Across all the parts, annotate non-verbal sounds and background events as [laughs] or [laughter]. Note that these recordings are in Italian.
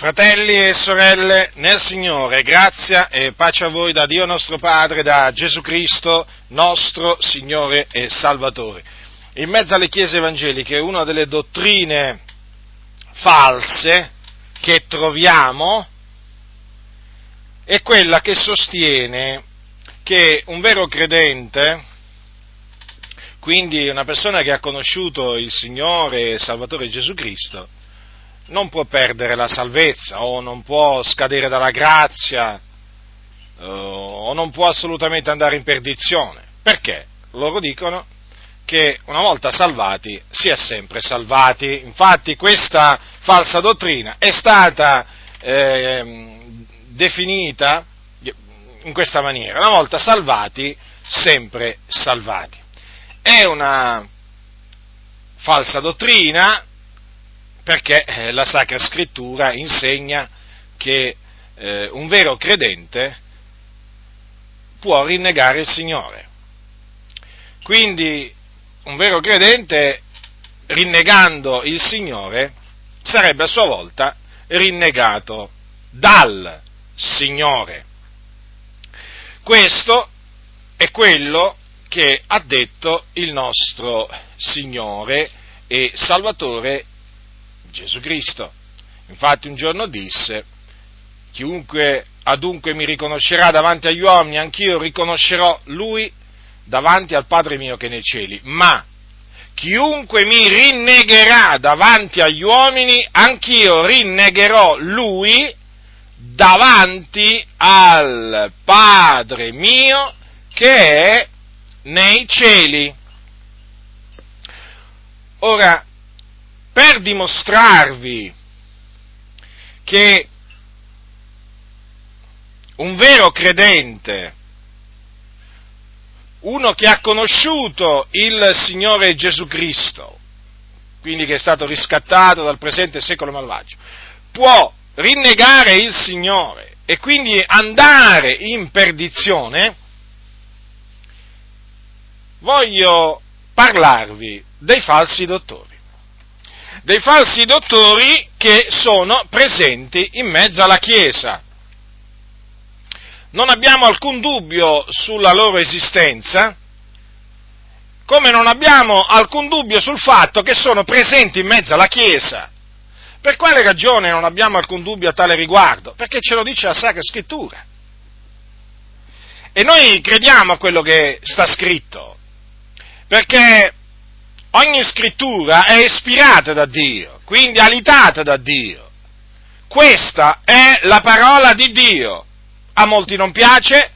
Fratelli e sorelle nel Signore, grazia e pace a voi da Dio nostro Padre, da Gesù Cristo, nostro Signore e Salvatore. In mezzo alle chiese evangeliche una delle dottrine false che troviamo è quella che sostiene che un vero credente, quindi una persona che ha conosciuto il Signore e Salvatore Gesù Cristo, non può perdere la salvezza o non può scadere dalla grazia eh, o non può assolutamente andare in perdizione. Perché? Loro dicono che una volta salvati si è sempre salvati. Infatti questa falsa dottrina è stata eh, definita in questa maniera, una volta salvati, sempre salvati. È una falsa dottrina perché eh, la Sacra Scrittura insegna che eh, un vero credente può rinnegare il Signore. Quindi un vero credente, rinnegando il Signore, sarebbe a sua volta rinnegato dal Signore. Questo è quello che ha detto il nostro Signore e Salvatore Gesù Cristo. Infatti un giorno disse, chiunque adunque mi riconoscerà davanti agli uomini, anch'io riconoscerò lui davanti al Padre mio che è nei cieli, ma chiunque mi rinnegherà davanti agli uomini, anch'io rinnegherò lui davanti al Padre mio che è nei cieli. Ora, per dimostrarvi che un vero credente, uno che ha conosciuto il Signore Gesù Cristo, quindi che è stato riscattato dal presente secolo malvagio, può rinnegare il Signore e quindi andare in perdizione, voglio parlarvi dei falsi dottori dei falsi dottori che sono presenti in mezzo alla Chiesa. Non abbiamo alcun dubbio sulla loro esistenza, come non abbiamo alcun dubbio sul fatto che sono presenti in mezzo alla Chiesa. Per quale ragione non abbiamo alcun dubbio a tale riguardo? Perché ce lo dice la Sacra Scrittura. E noi crediamo a quello che sta scritto, perché ogni scrittura è ispirata da Dio, quindi alitata da Dio. Questa è la parola di Dio. A molti non piace,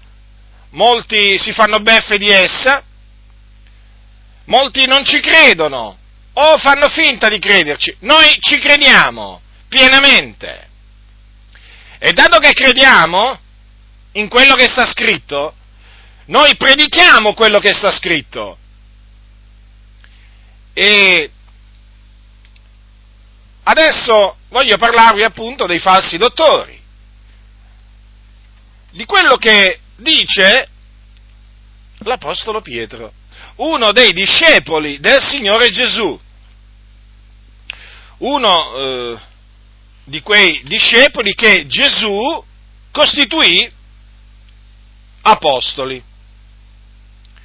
molti si fanno beffe di essa, molti non ci credono o fanno finta di crederci. Noi ci crediamo pienamente. E dato che crediamo in quello che sta scritto, noi predichiamo quello che sta scritto e adesso voglio parlarvi appunto dei falsi dottori, di quello che dice l'Apostolo Pietro, uno dei discepoli del Signore Gesù, uno eh, di quei discepoli che Gesù costituì apostoli.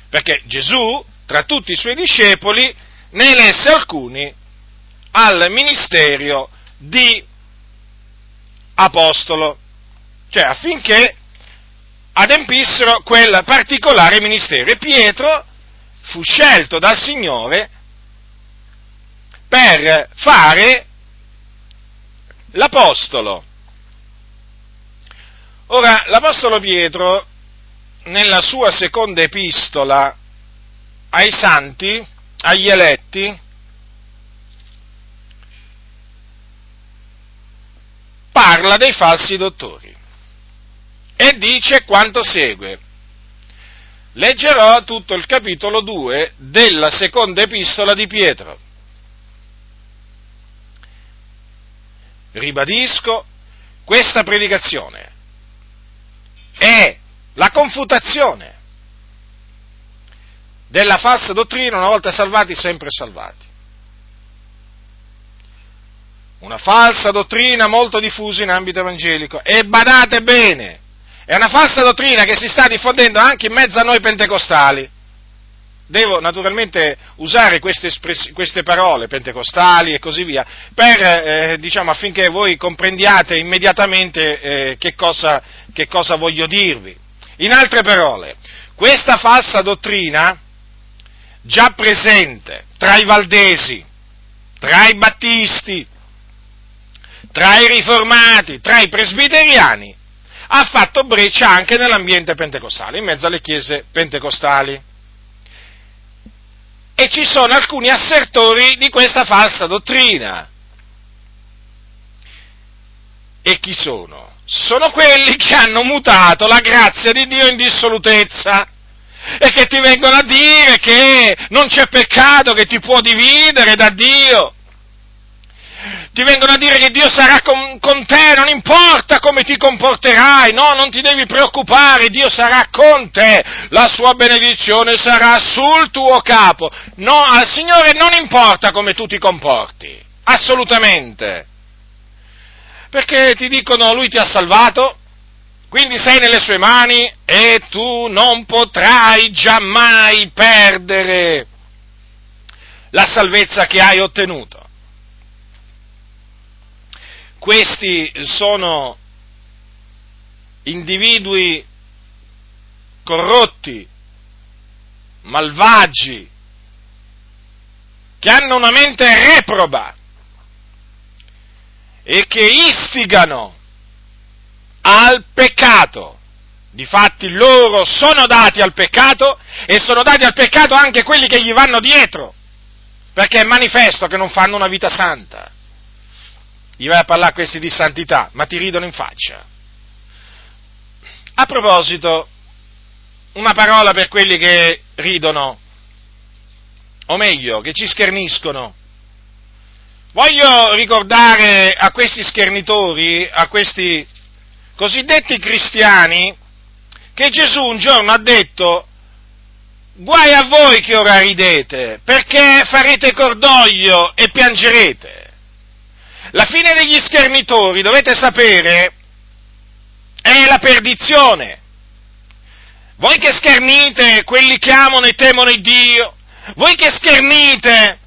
Perché Gesù, tra tutti i suoi discepoli, ne elesse alcuni al ministero di apostolo, cioè affinché adempissero quel particolare ministero. E Pietro fu scelto dal Signore per fare l'apostolo. Ora, l'apostolo Pietro, nella sua seconda epistola ai santi, agli eletti parla dei falsi dottori e dice quanto segue. Leggerò tutto il capitolo 2 della seconda epistola di Pietro. Ribadisco, questa predicazione è la confutazione della falsa dottrina, una volta salvati, sempre salvati. una falsa dottrina molto diffusa in ambito evangelico. E badate bene, è una falsa dottrina che si sta diffondendo anche in mezzo a noi pentecostali. Devo naturalmente usare queste, queste parole pentecostali e così via, per, eh, diciamo, affinché voi comprendiate immediatamente eh, che, cosa, che cosa voglio dirvi. In altre parole, questa falsa dottrina, già presente tra i valdesi, tra i battisti, tra i riformati, tra i presbiteriani, ha fatto breccia anche nell'ambiente pentecostale, in mezzo alle chiese pentecostali. E ci sono alcuni assertori di questa falsa dottrina. E chi sono? Sono quelli che hanno mutato la grazia di Dio in dissolutezza e che ti vengono a dire che non c'è peccato che ti può dividere da Dio ti vengono a dire che Dio sarà con, con, te, non importa come ti comporterai, no, non ti devi preoccupare, Dio sarà con te, la sua benedizione sarà sul tuo capo. No, al Signore non importa come tu ti comporti, assolutamente. Perché ti dicono, Lui ti ha salvato, quindi sei nelle sue mani e tu non potrai giammai perdere la salvezza che hai ottenuto. Questi sono individui corrotti, malvagi, che hanno una mente reproba e che istigano al peccato. Difatti loro sono dati al peccato e sono dati al peccato anche quelli che gli vanno dietro, perché è manifesto che non fanno una vita santa gli vai a parlare questi di santità, ma ti ridono in faccia. A proposito, una parola per quelli che ridono, o meglio, che ci scherniscono. Voglio ricordare a questi schernitori, a questi cosiddetti cristiani, che Gesù un giorno ha detto, guai a voi che ora ridete, perché farete cordoglio e piangerete. La fine degli schermitori, dovete sapere, è la perdizione. Voi che schernite quelli che amano e temono il Dio, voi che schernite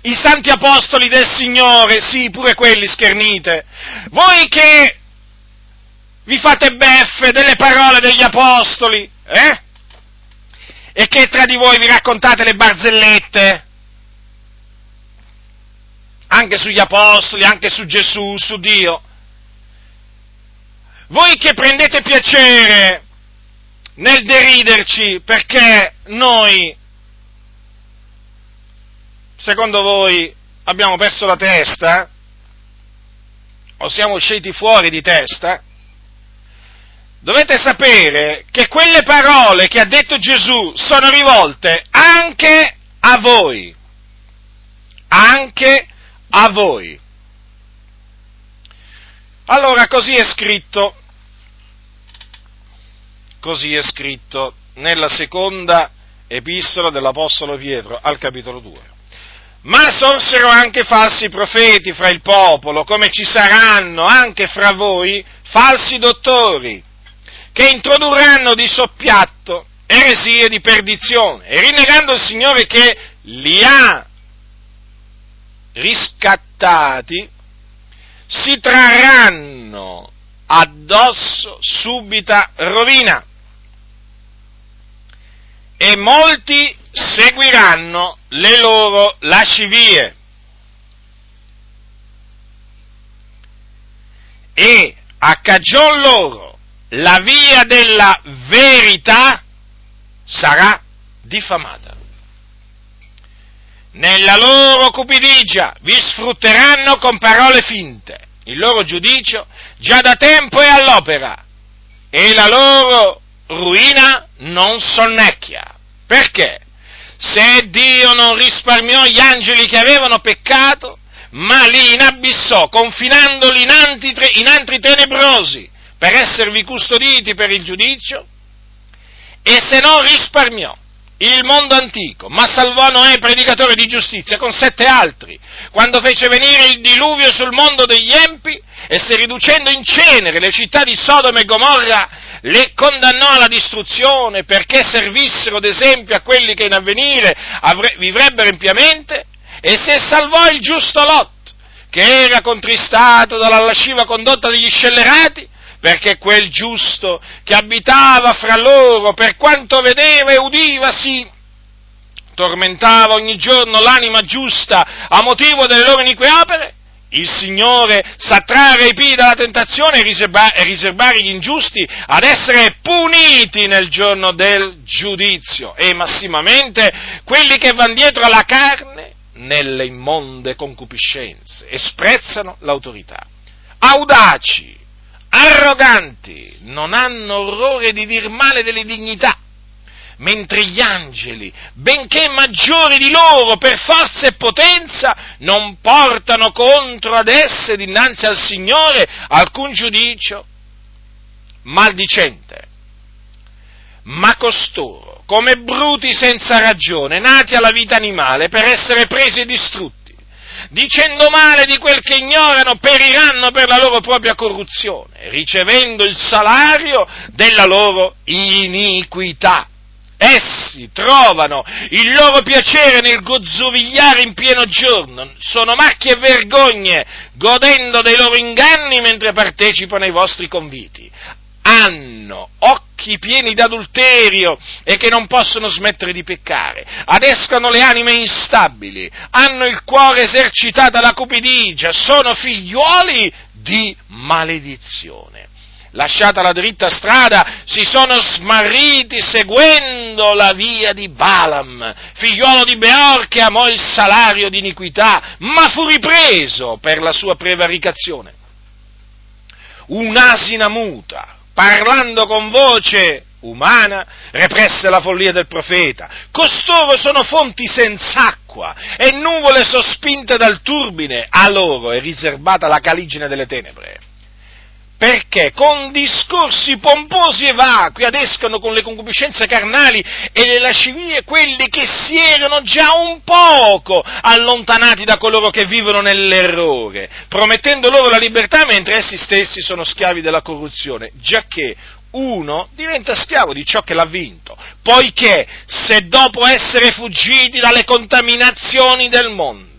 i santi apostoli del Signore, sì, pure quelli schernite, voi che vi fate beffe delle parole degli apostoli, eh? E che tra di voi vi raccontate le barzellette, anche sugli apostoli, anche su Gesù, su Dio. Voi che prendete piacere nel deriderci perché noi, secondo voi, abbiamo perso la testa, o siamo usciti fuori di testa, dovete sapere che quelle parole che ha detto Gesù sono rivolte anche a voi, anche a voi. Allora così è scritto, così è scritto nella seconda epistola dell'Apostolo Pietro al capitolo 2. Ma sorsero anche falsi profeti fra il popolo, come ci saranno anche fra voi falsi dottori, che introdurranno di soppiatto eresie di perdizione, e rinnegando il Signore che li ha riscattati si trarranno addosso subita rovina. E molti seguiranno le loro lascivie. E a cagion loro la via della verità sarà diffamata nella loro cupidigia vi sfrutteranno con parole finte. Il loro giudizio già da tempo è all'opera e la loro ruina non sonnecchia. Perché? Se Dio non risparmiò gli angeli che avevano peccato, ma li inabissò, confinandoli in antri, in antri tenebrosi, per esservi custoditi per il giudizio, e se non risparmiò il mondo antico, ma salvò Noè, predicatore di giustizia, con sette altri, quando fece venire il diluvio sul mondo degli empi e se riducendo in cenere le città di Sodoma e Gomorra, le condannò alla distruzione perché servissero d'esempio a quelli che in avvenire avre- vivrebbero impiamente, e se salvò il giusto Lot, che era contristato dalla lasciva condotta degli scellerati, perché quel giusto che abitava fra loro, per quanto vedeva e udiva, si tormentava ogni giorno l'anima giusta a motivo delle loro inique opere, il Signore sa trarre i piedi dalla tentazione e riservare gli ingiusti ad essere puniti nel giorno del giudizio e massimamente quelli che vanno dietro alla carne nelle immonde concupiscenze e sprezzano l'autorità. Audaci, arroganti, non hanno orrore di dir male delle dignità, mentre gli angeli, benché maggiori di loro per forza e potenza, non portano contro ad esse dinanzi al Signore alcun giudicio maldicente. Ma costoro, come bruti senza ragione, nati alla vita animale per essere presi e distrutti, dicendo male di quel che ignorano, periranno per la loro propria corruzione, ricevendo il salario della loro iniquità. Essi trovano il loro piacere nel gozzovigliare in pieno giorno, sono macchie e vergogne, godendo dei loro inganni mentre partecipano ai vostri conviti. Hanno occhi pieni d'adulterio e che non possono smettere di peccare, adescano le anime instabili, hanno il cuore esercitato alla cupidigia, sono figliuoli di maledizione lasciata la dritta strada, si sono smarriti seguendo la via di Balaam, figliuolo di Beor che amò il salario di iniquità, ma fu ripreso per la sua prevaricazione. Un'asina muta, parlando con voce umana, represse la follia del profeta. Costoro sono fonti senza acqua e nuvole sospinte dal turbine, a loro è riservata la caligine delle tenebre perché? Con discorsi pomposi e vacui adescano con le concupiscenze carnali e le lascivie quelli che si erano già un poco allontanati da coloro che vivono nell'errore, promettendo loro la libertà mentre essi stessi sono schiavi della corruzione, giacché uno diventa schiavo di ciò che l'ha vinto, poiché se dopo essere fuggiti dalle contaminazioni del mondo,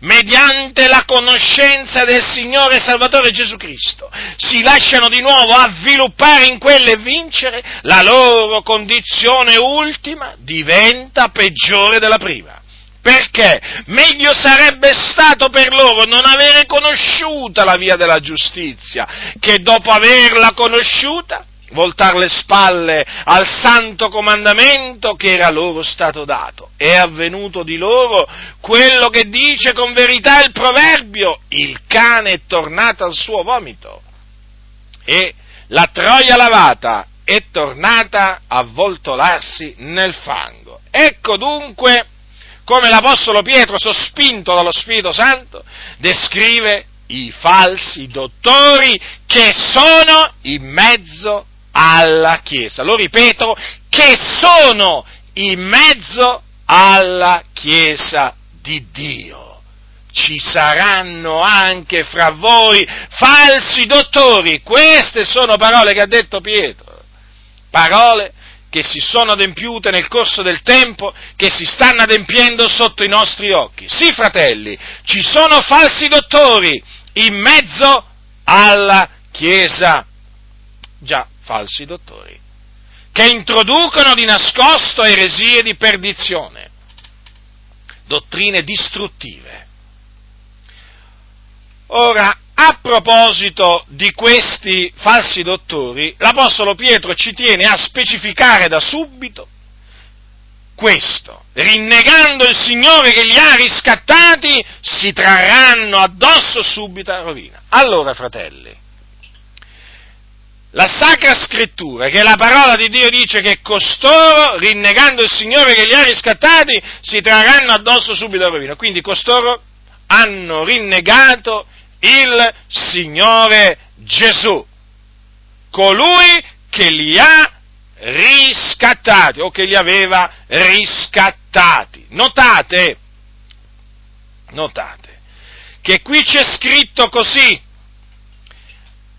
mediante la conoscenza del Signore Salvatore Gesù Cristo, si lasciano di nuovo avviluppare in quelle e vincere, la loro condizione ultima diventa peggiore della prima. Perché meglio sarebbe stato per loro non avere conosciuta la via della giustizia, che dopo averla conosciuta voltare le spalle al santo comandamento che era loro stato dato. È avvenuto di loro quello che dice con verità il proverbio, il cane è tornato al suo vomito e la troia lavata è tornata a voltolarsi nel fango. Ecco dunque come l'Apostolo Pietro, sospinto dallo Spirito Santo, descrive i falsi dottori che sono in mezzo alla Chiesa. Lo ripeto, che sono in mezzo alla Chiesa di Dio. Ci saranno anche fra voi falsi dottori. Queste sono parole che ha detto Pietro. Parole che si sono adempiute nel corso del tempo, che si stanno adempiendo sotto i nostri occhi. Sì, fratelli, ci sono falsi dottori in mezzo alla Chiesa. Già, falsi dottori, che introducono di nascosto eresie di perdizione, dottrine distruttive. Ora, a proposito di questi falsi dottori, l'Apostolo Pietro ci tiene a specificare da subito questo, rinnegando il Signore che li ha riscattati, si trarranno addosso subita rovina. Allora, fratelli, la Sacra Scrittura, che la parola di Dio dice che costoro, rinnegando il Signore che li ha riscattati, si trarranno addosso subito la rovina. Quindi costoro hanno rinnegato il Signore Gesù, colui che li ha riscattati o che li aveva riscattati. Notate, notate, che qui c'è scritto così,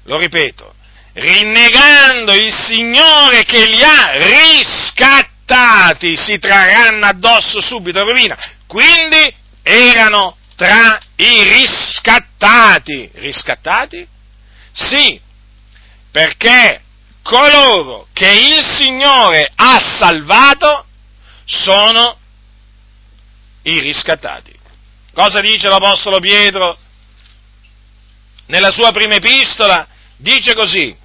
lo ripeto, rinnegando il Signore che li ha riscattati, si trarranno addosso subito rovina. Quindi erano tra i riscattati. Riscattati? Sì, perché coloro che il Signore ha salvato sono i riscattati. Cosa dice l'Apostolo Pietro nella sua prima epistola? Dice così,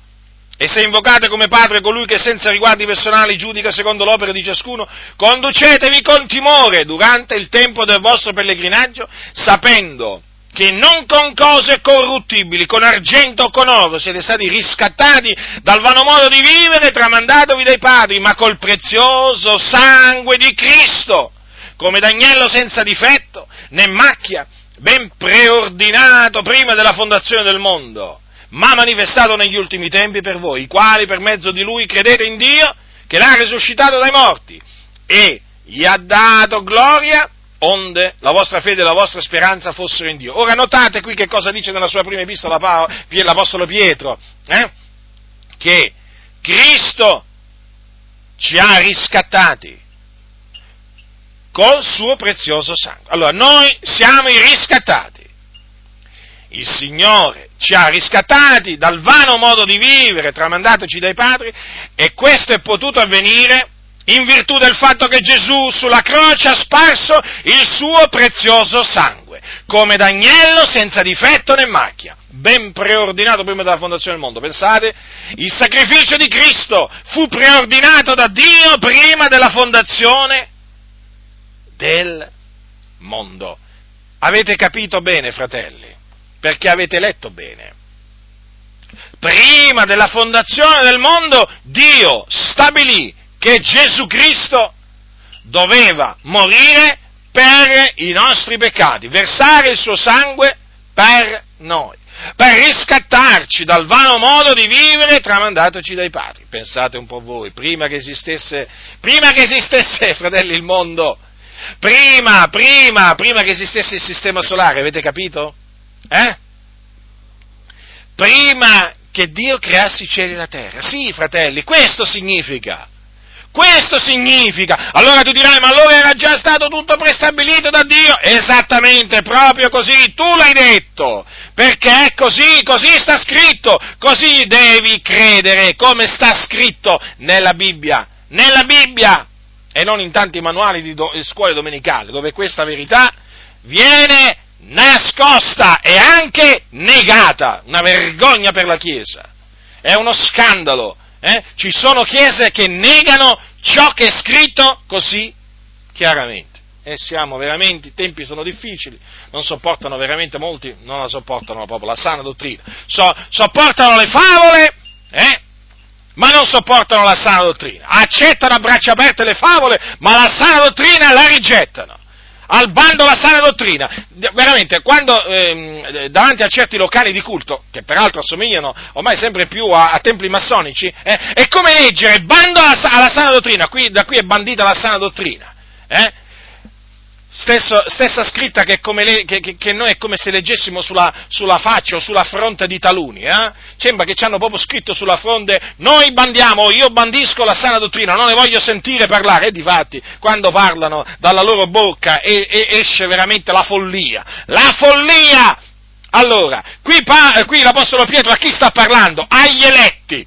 e se invocate come Padre colui che senza riguardi personali giudica secondo l'opera di ciascuno, conducetevi con timore durante il tempo del vostro pellegrinaggio, sapendo che non con cose corruttibili, con argento o con oro, siete stati riscattati dal vano modo di vivere tramandatovi dai padri, ma col prezioso sangue di Cristo, come d'agnello senza difetto né macchia, ben preordinato prima della fondazione del mondo, ma manifestato negli ultimi tempi per voi, i quali per mezzo di lui credete in Dio, che l'ha risuscitato dai morti, e gli ha dato gloria onde la vostra fede e la vostra speranza fossero in Dio. Ora notate qui che cosa dice nella sua prima epistola l'Apostolo Pietro, eh? che Cristo ci ha riscattati col suo prezioso sangue. Allora, noi siamo i riscattati. Il Signore ci ha riscattati dal vano modo di vivere tramandatoci dai padri e questo è potuto avvenire in virtù del fatto che Gesù sulla croce ha sparso il suo prezioso sangue, come d'agnello senza difetto né macchia, ben preordinato prima della fondazione del mondo. Pensate, il sacrificio di Cristo fu preordinato da Dio prima della fondazione del mondo. Avete capito bene, fratelli, perché avete letto bene. Prima della fondazione del mondo Dio stabilì che Gesù Cristo doveva morire per i nostri peccati, versare il suo sangue per noi, per riscattarci dal vano modo di vivere tramandatoci dai padri. Pensate un po' voi, prima che esistesse, prima che esistesse, [laughs] fratelli, il mondo, prima, prima, prima che esistesse il sistema solare, avete capito? Eh? Prima che Dio creasse i cieli e la terra. Sì, fratelli, questo significa. Questo significa. Allora tu dirai, ma allora era già stato tutto prestabilito da Dio? Esattamente, proprio così, tu l'hai detto, perché è così, così sta scritto, così devi credere, come sta scritto nella Bibbia, nella Bibbia, e non in tanti manuali di do, scuole domenicali, dove questa verità viene nascosta e anche negata, una vergogna per la Chiesa, è uno scandalo eh? Ci sono chiese che negano ciò che è scritto così chiaramente. E siamo veramente, i tempi sono difficili, non sopportano veramente molti, non la sopportano proprio la sana dottrina. So, sopportano le favole, eh? ma non sopportano la sana dottrina. Accettano a braccia aperte le favole, ma la sana dottrina la rigettano al bando la sana dottrina. Veramente, quando ehm, davanti a certi locali di culto, che peraltro assomigliano ormai sempre più a, a templi massonici, eh, è come leggere bando alla, alla sana dottrina, qui, da qui è bandita la sana dottrina. Eh? Stesso, stessa scritta che, le, che, che, noi è come se leggessimo sulla, sulla, faccia o sulla fronte di taluni. Eh? Sembra che ci hanno proprio scritto sulla fronte, noi bandiamo, io bandisco la sana dottrina, non ne voglio sentire parlare. E difatti, quando parlano dalla loro bocca e, e esce veramente la follia. La follia! Allora, qui, qui l'Apostolo Pietro a chi sta parlando? Agli eletti.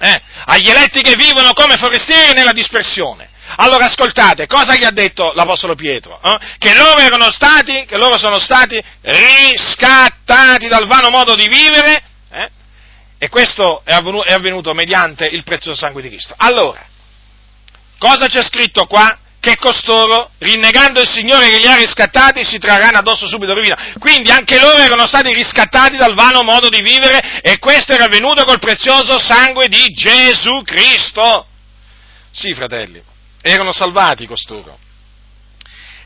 Eh? Agli eletti che vivono come forestieri nella dispersione. Allora ascoltate, cosa gli ha detto l'Apostolo Pietro? Eh? Che loro stati, che loro sono stati riscattati dal vano modo di vivere, eh? e questo è avvenuto, è avvenuto mediante il prezioso sangue di Cristo. Allora, cosa c'è scritto qua? Che costoro, rinnegando il Signore che li ha riscattati, si trarranno addosso subito rovina. Quindi anche loro erano stati riscattati dal vano modo di vivere e questo era avvenuto col prezioso sangue di Gesù Cristo. Sì, fratelli erano salvati costoro.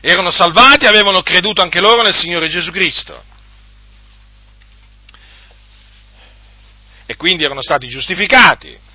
Erano salvati avevano creduto anche loro nel Signore Gesù Cristo. E quindi erano stati giustificati.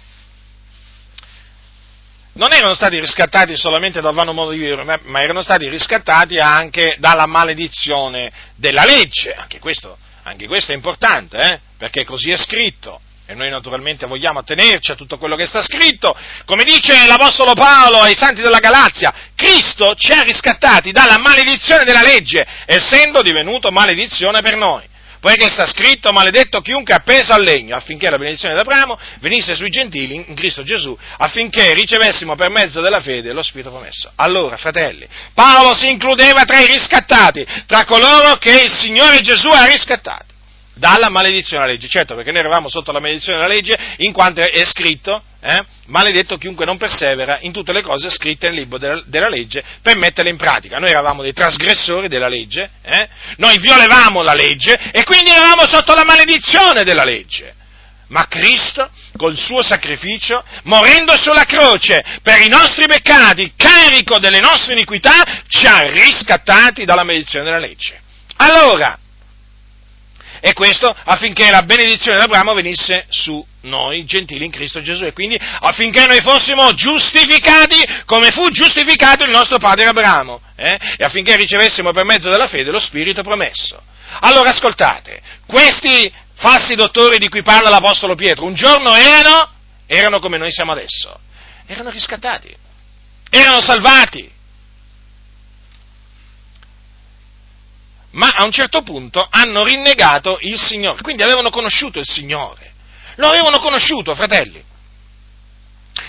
non erano stati riscattati solamente dal vano modo di vivere, ma erano stati riscattati anche dalla maledizione della legge. Anche questo, anche questo è importante, eh? perché così è scritto. E noi naturalmente vogliamo attenerci a tutto quello che sta scritto. Come dice l'Apostolo Paolo ai santi della Galazia, Cristo ci ha riscattati dalla maledizione della legge, essendo divenuto maledizione per noi poiché sta scritto maledetto chiunque è appeso al legno, affinché la benedizione d'Abramo venisse sui gentili in Cristo Gesù, affinché ricevessimo per mezzo della fede lo Spirito promesso. Allora, fratelli, Paolo si includeva tra i riscattati, tra coloro che il Signore Gesù ha riscattati dalla maledizione della legge. Certo, perché noi eravamo sotto la maledizione della legge, in quanto è scritto, eh, maledetto chiunque non persevera in tutte le cose scritte nel libro della, della, legge per metterle in pratica. Noi eravamo dei trasgressori della legge, eh, noi violevamo la legge e quindi eravamo sotto la maledizione della legge. Ma Cristo, col suo sacrificio, morendo sulla croce per i nostri peccati, carico delle nostre iniquità, ci ha riscattati dalla maledizione della legge. Allora, e questo affinché la benedizione di Abramo venisse su noi, gentili in Cristo Gesù, e quindi affinché noi fossimo giustificati come fu giustificato il nostro padre Abramo, eh? e affinché ricevessimo per mezzo della fede lo Spirito promesso. Allora ascoltate, questi falsi dottori di cui parla l'Apostolo Pietro, un giorno erano, erano come noi siamo adesso, erano riscattati, erano salvati, ma a un certo punto hanno rinnegato il Signore, quindi avevano conosciuto il Signore, lo avevano conosciuto, fratelli.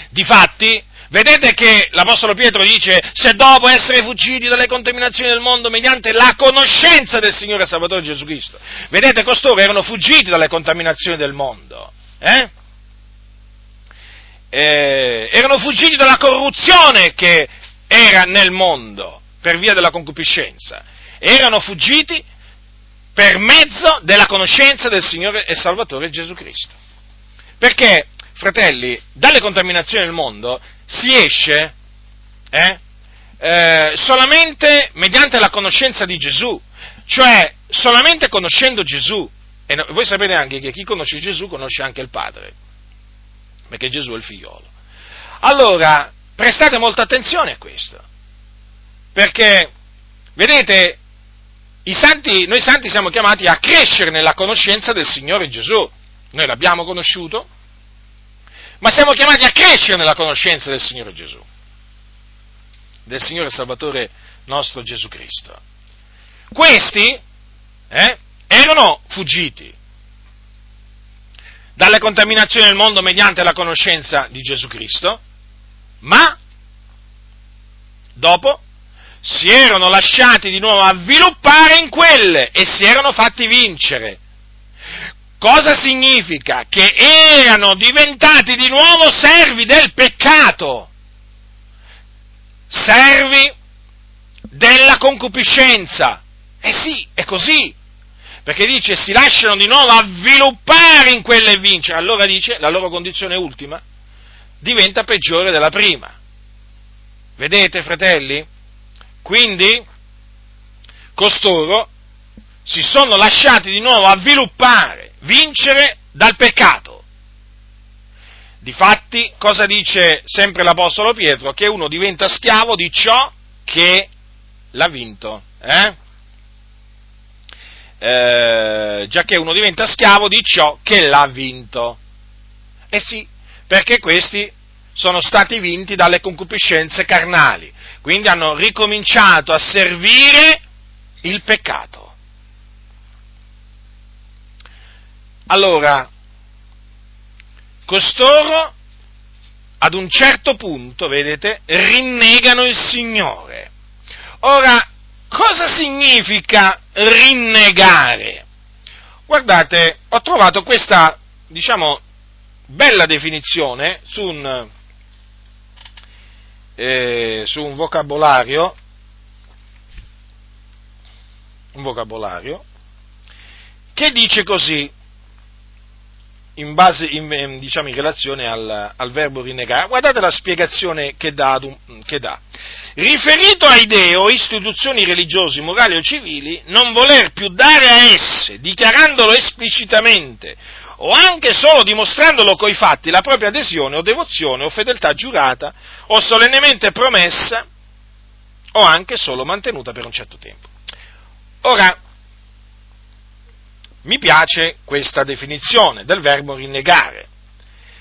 Difatti, vedete che l'Apostolo Pietro dice, se dopo essere fuggiti dalle contaminazioni del mondo mediante la conoscenza del Signore Salvatore Gesù Cristo, vedete costoro erano fuggiti dalle contaminazioni del mondo, eh? Eh, erano fuggiti dalla corruzione che era nel mondo per via della concupiscenza erano fuggiti per mezzo della conoscenza del Signore e Salvatore Gesù Cristo. Perché, fratelli, dalle contaminazioni del mondo si esce eh, eh, solamente mediante la conoscenza di Gesù, cioè solamente conoscendo Gesù. E no, voi sapete anche che chi conosce Gesù conosce anche il Padre, perché Gesù è il figliolo. Allora, prestate molta attenzione a questo, perché, vedete, santi, noi santi siamo chiamati a crescere nella conoscenza del Signore Gesù. Noi l'abbiamo conosciuto, ma siamo chiamati a crescere nella conoscenza del Signore Gesù, del Signore Salvatore nostro Gesù Cristo. Questi eh, erano fuggiti dalle contaminazioni del mondo mediante la conoscenza di Gesù Cristo, ma dopo si erano lasciati di nuovo avviluppare in quelle e si erano fatti vincere. Cosa significa? Che erano diventati di nuovo servi del peccato, servi della concupiscenza. Eh sì, è così, perché dice si lasciano di nuovo avviluppare in quelle e vincere, allora dice la loro condizione ultima diventa peggiore della prima. Vedete, fratelli? Quindi costoro si sono lasciati di nuovo avviluppare, vincere dal peccato. Difatti, cosa dice sempre l'Apostolo Pietro? Che uno diventa schiavo di ciò che l'ha vinto. Eh? Eh, già che uno diventa schiavo di ciò che l'ha vinto. Eh sì, perché questi sono stati vinti dalle concupiscenze carnali, quindi hanno ricominciato a servire il peccato. Allora, costoro ad un certo punto, vedete, rinnegano il Signore. Ora, cosa significa rinnegare? Guardate, ho trovato questa, diciamo, bella definizione su un, eh, su un vocabolario, un vocabolario che dice così, in, base, in, diciamo, in relazione al, al, verbo rinnegare. Guardate la spiegazione che dà, che dà. Riferito ai deo, istituzioni religiose, morali o civili, non voler più dare a esse, dichiarandolo esplicitamente o anche solo dimostrandolo coi fatti la propria adesione o devozione o fedeltà giurata o solennemente promessa o anche solo mantenuta per un certo tempo. Ora, mi piace questa definizione del verbo rinnegare,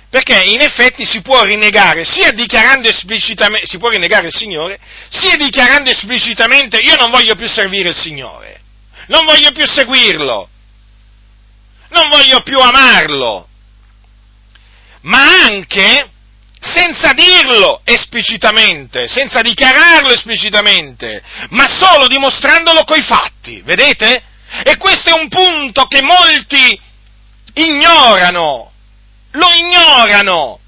perché in effetti si può rinnegare sia dichiarando esplicitamente, si può rinnegare il Signore, sia dichiarando esplicitamente io non voglio più servire il Signore, non voglio più seguirlo, non voglio più amarlo, ma anche senza dirlo esplicitamente, senza dichiararlo esplicitamente, ma solo dimostrandolo coi fatti, vedete? E questo è un punto che molti ignorano, lo ignorano,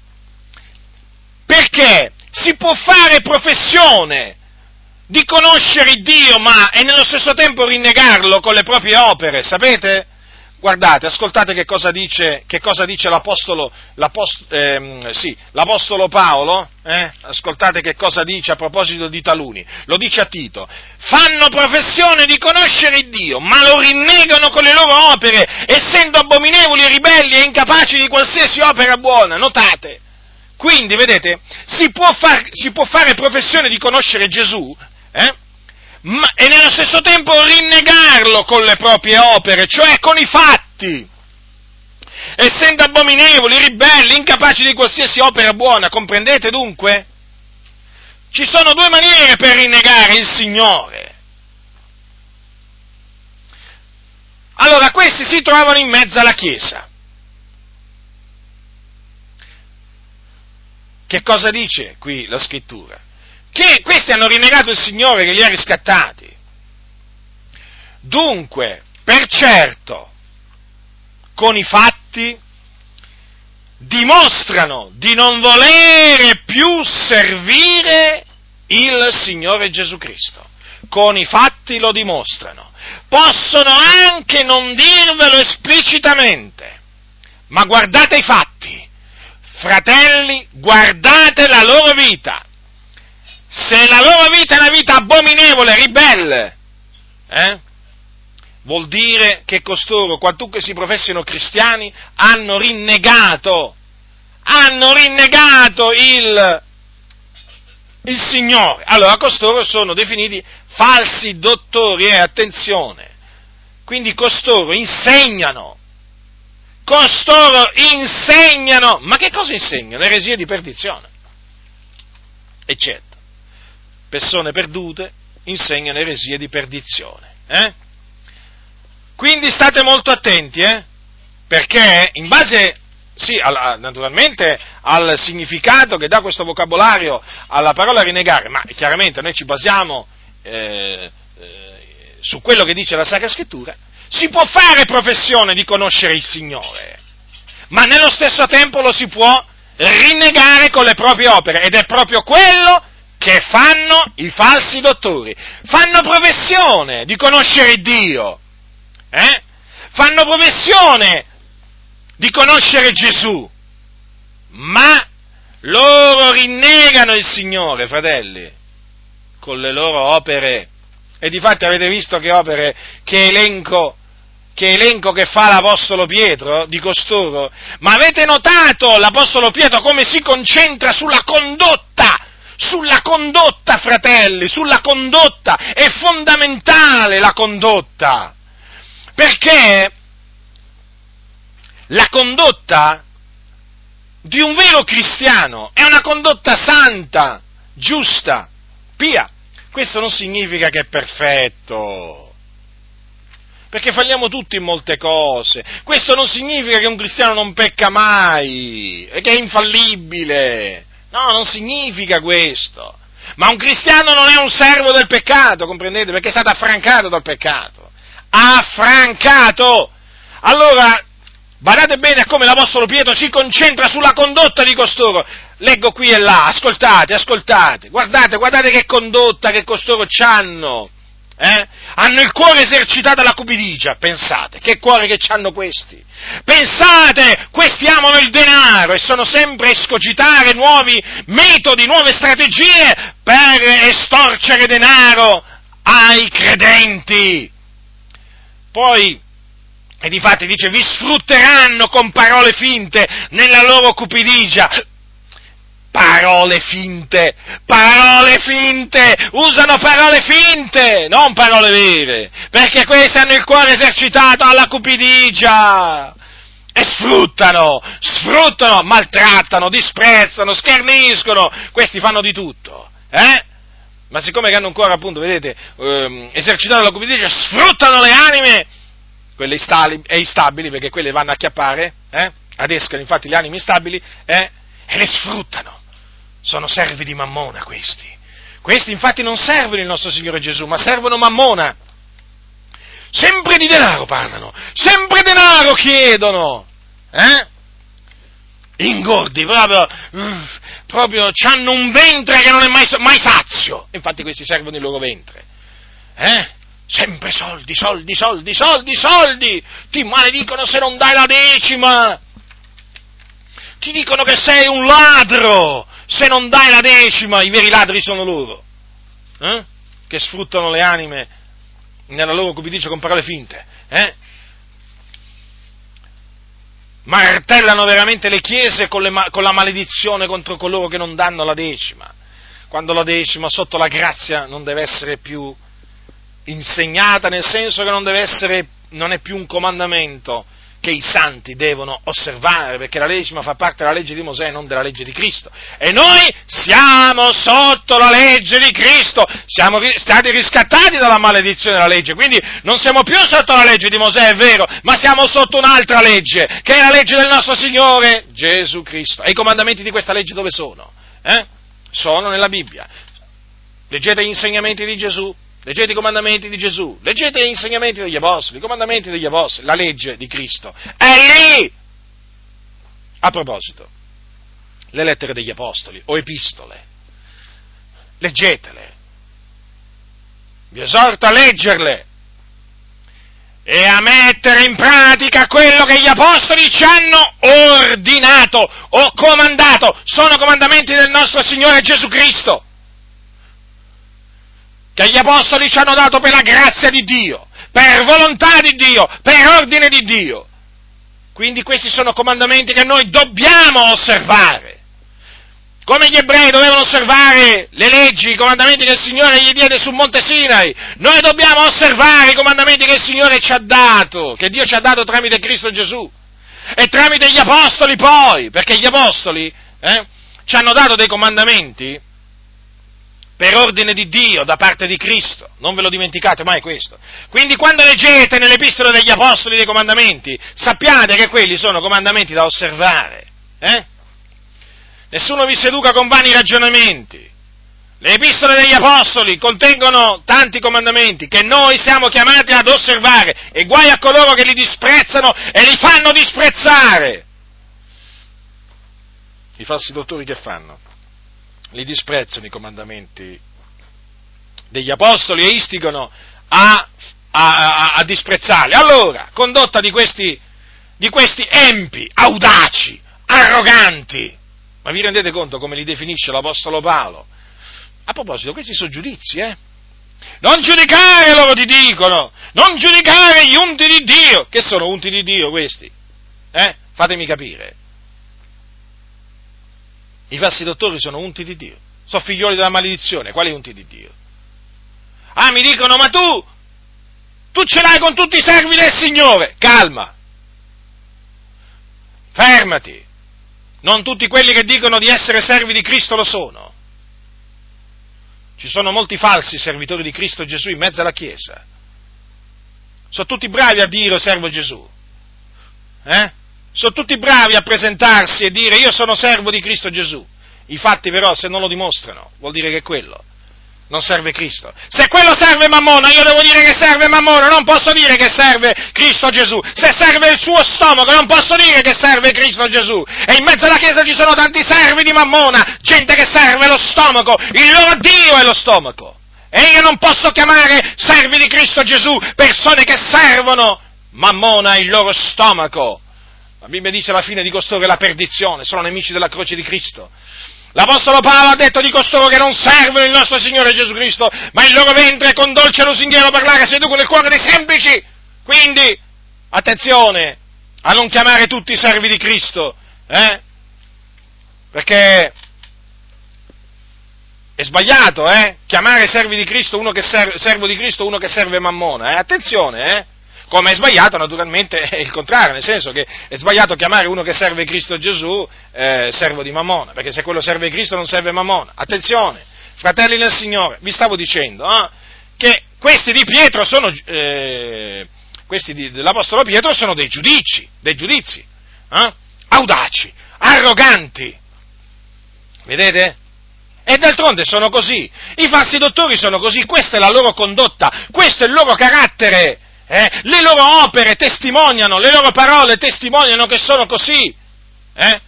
perché si può fare professione di conoscere Dio, ma e nello stesso tempo rinnegarlo con le proprie opere, sapete? Guardate, ascoltate che cosa dice, che cosa dice l'apostolo, l'apostolo, ehm, sì, l'apostolo, Paolo, eh? ascoltate che cosa dice a proposito di taluni, lo dice a Tito, fanno professione di conoscere Dio, ma lo rinnegano con le loro opere, essendo abominevoli e ribelli e incapaci di qualsiasi opera buona, notate. Quindi, vedete, si può, far, si può fare professione di conoscere Gesù, eh? Ma, e nello stesso tempo rinnegarlo con le proprie opere, cioè con i fatti. Essendo abominevoli, ribelli, incapaci di qualsiasi opera buona, comprendete dunque? Ci sono due maniere per rinnegare il Signore. Allora, questi si trovano in mezzo alla Chiesa. Che cosa dice qui la scrittura? Che questi hanno rinnegato il Signore che li ha riscattati. Dunque, per certo, con i fatti dimostrano di non volere più servire il Signore Gesù Cristo. Con i fatti lo dimostrano. Possono anche non dirvelo esplicitamente, ma guardate i fatti. Fratelli, guardate la loro vita se la loro vita è una vita abominevole, ribelle, eh? vuol dire che costoro, quantunque si professino cristiani, hanno rinnegato, hanno rinnegato il, il Signore. Allora costoro sono definiti falsi dottori, eh, attenzione. Quindi costoro insegnano, costoro insegnano, ma che cosa insegnano? Eresie di perdizione, eccetera persone perdute insegnano eresie di perdizione. Eh? Quindi state molto attenti, eh? perché in base, sì, alla, naturalmente al significato che dà questo vocabolario alla parola rinnegare, ma chiaramente noi ci basiamo eh, eh, su quello che dice la Sacra Scrittura, si può fare professione di conoscere il Signore, ma nello stesso tempo lo si può rinnegare con le proprie opere ed è proprio quello che fanno i falsi dottori, fanno professione di conoscere Dio, eh? fanno professione di conoscere Gesù, ma loro rinnegano il Signore, fratelli, con le loro opere. E difatti avete visto che opere, che elenco, che elenco che fa l'Apostolo Pietro di costoro? Ma avete notato l'Apostolo Pietro come si concentra sulla condotta sulla condotta, fratelli, sulla condotta, è fondamentale la condotta, perché la condotta di un vero cristiano è una condotta santa, giusta, pia. Questo non significa che è perfetto, perché falliamo tutti in molte cose. Questo non significa che un cristiano non pecca mai, che è infallibile. No, non significa questo. Ma un cristiano non è un servo del peccato, comprendete? Perché è stato affrancato dal peccato. Affrancato! Allora, badate bene a come l'Apostolo Pietro si concentra sulla condotta di costoro. Leggo qui e là, ascoltate, ascoltate, guardate, guardate che condotta che costoro hanno. Eh? Hanno il cuore esercitato alla cupidigia, pensate, che cuore che hanno questi. Pensate, que- questi amano il denaro e sono sempre a escogitare nuovi metodi, nuove strategie per estorcere denaro ai credenti. Poi, e difatti dice, vi sfrutteranno con parole finte nella loro cupidigia. Parole finte, parole finte, usano parole finte, non parole vere, perché questi hanno il cuore esercitato alla cupidigia e sfruttano, sfruttano, maltrattano, disprezzano, scherniscono, questi fanno di tutto, eh? Ma siccome hanno un cuore, appunto, vedete, ehm, esercitato la cupidigia, sfruttano le anime, quelle istali, e instabili, perché quelle vanno a chiappare, eh? adescano infatti le anime instabili, eh? e le sfruttano. Sono servi di Mammona questi. Questi infatti non servono il nostro Signore Gesù, ma servono Mammona. Sempre di denaro parlano, sempre denaro chiedono. Eh? ingordi, proprio, proprio hanno un ventre che non è mai, mai sazio. Infatti questi servono il loro ventre. Eh? Sempre soldi, soldi, soldi, soldi, soldi. Ti maledicono se non dai la decima. Ti dicono che sei un ladro se non dai la decima. I veri ladri sono loro. Eh? Che sfruttano le anime nella loro cupidicia con parole finte. Eh? martellano veramente le chiese con, le, con, la maledizione contro coloro che non danno la decima, quando la decima sotto la grazia non deve essere più insegnata, nel senso che non deve essere, non è più un comandamento, che i santi devono osservare, perché la decima fa parte della legge di Mosè, non della legge di Cristo. E noi siamo sotto la legge di Cristo, siamo stati riscattati dalla maledizione della legge, quindi non siamo più sotto la legge di Mosè, è vero, ma siamo sotto un'altra legge, che è la legge del nostro Signore Gesù Cristo. E i comandamenti di questa legge dove sono? Eh? Sono nella Bibbia. Leggete gli insegnamenti di Gesù, Leggete i comandamenti di Gesù, leggete gli insegnamenti degli apostoli, i comandamenti degli apostoli, la legge di Cristo. È lì! A proposito, le lettere degli apostoli o epistole, leggetele. Vi esorto a leggerle e a mettere in pratica quello che gli apostoli ci hanno ordinato o comandato. Sono comandamenti del nostro Signore Gesù Cristo che gli apostoli ci hanno dato per la grazia di Dio, per volontà di Dio, per ordine di Dio. Quindi questi sono comandamenti che noi dobbiamo osservare. Come gli ebrei dovevano osservare le leggi, i comandamenti che il Signore gli diede sul Monte Sinai, noi dobbiamo osservare i comandamenti che il Signore ci ha dato, che Dio ci ha dato tramite Cristo Gesù e tramite gli apostoli poi, perché gli apostoli eh, ci hanno dato dei comandamenti per ordine di Dio da parte di Cristo, non ve lo dimenticate mai questo. Quindi quando leggete nell'epistola degli Apostoli dei comandamenti, sappiate che quelli sono comandamenti da osservare. Eh? Nessuno vi seduca con vani ragionamenti. Le epistole degli Apostoli contengono tanti comandamenti che noi siamo chiamati ad osservare e guai a coloro che li disprezzano e li fanno disprezzare. I falsi dottori che fanno? Li disprezzano i comandamenti degli apostoli e istigano a, a, a, a disprezzarli. Allora, condotta di questi, di questi empi, audaci, arroganti, ma vi rendete conto come li definisce l'Apostolo Paolo? A proposito, questi sono giudizi, eh? Non giudicare, loro ti dicono, non giudicare gli unti di Dio. Che sono unti di Dio questi? Eh? Fatemi capire. I falsi dottori sono unti di Dio, sono figlioli della maledizione, quali unti di Dio? Ah, mi dicono, ma tu, tu ce l'hai con tutti i servi del Signore, calma, fermati, non tutti quelli che dicono di essere servi di Cristo lo sono. Ci sono molti falsi servitori di Cristo Gesù in mezzo alla Chiesa. Sono tutti bravi a dire servo Gesù. Eh? Sono tutti bravi a presentarsi e dire io sono servo di Cristo Gesù. I fatti però se non lo dimostrano vuol dire che quello non serve Cristo. Se quello serve Mammona, io devo dire che serve Mammona, non posso dire che serve Cristo Gesù. Se serve il suo stomaco, non posso dire che serve Cristo Gesù. E in mezzo alla Chiesa ci sono tanti servi di Mammona, gente che serve lo stomaco, il loro Dio è lo stomaco. E io non posso chiamare servi di Cristo Gesù persone che servono Mammona il loro stomaco La Bibbia dice alla fine di costoro è la perdizione, sono nemici della croce di Cristo. L'Apostolo Paolo ha detto di costoro che non servono il nostro Signore Gesù Cristo, ma il loro ventre con dolce lusinghiero parlare seducono il cuore dei semplici. Quindi, attenzione a non chiamare tutti i servi di Cristo, eh? Perché è sbagliato, eh? Chiamare servi di Cristo uno che serve, servo di Cristo uno che serve Mammona, eh? Attenzione, eh? Come è sbagliato naturalmente è il contrario, nel senso che è sbagliato chiamare uno che serve Cristo Gesù eh, servo di Mammona, perché se quello serve Cristo non serve Mammona. Attenzione, fratelli del Signore, vi stavo dicendo eh, che questi di Pietro sono, eh, questi di, dell'Apostolo Pietro sono dei giudici, dei giudizi, eh, audaci, arroganti. Vedete? E d'altronde sono così. I falsi dottori sono così, questa è la loro condotta, questo è il loro carattere. Eh? Le loro opere testimoniano, le loro parole testimoniano che sono così. Eh?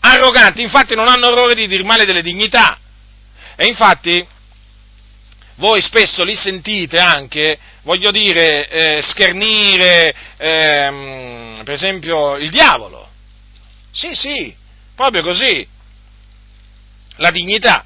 Arroganti, infatti non hanno orrore di dir male delle dignità. E infatti voi spesso li sentite anche, voglio dire, eh, schernire, ehm, per esempio, il diavolo. Sì, sì, proprio così. La dignità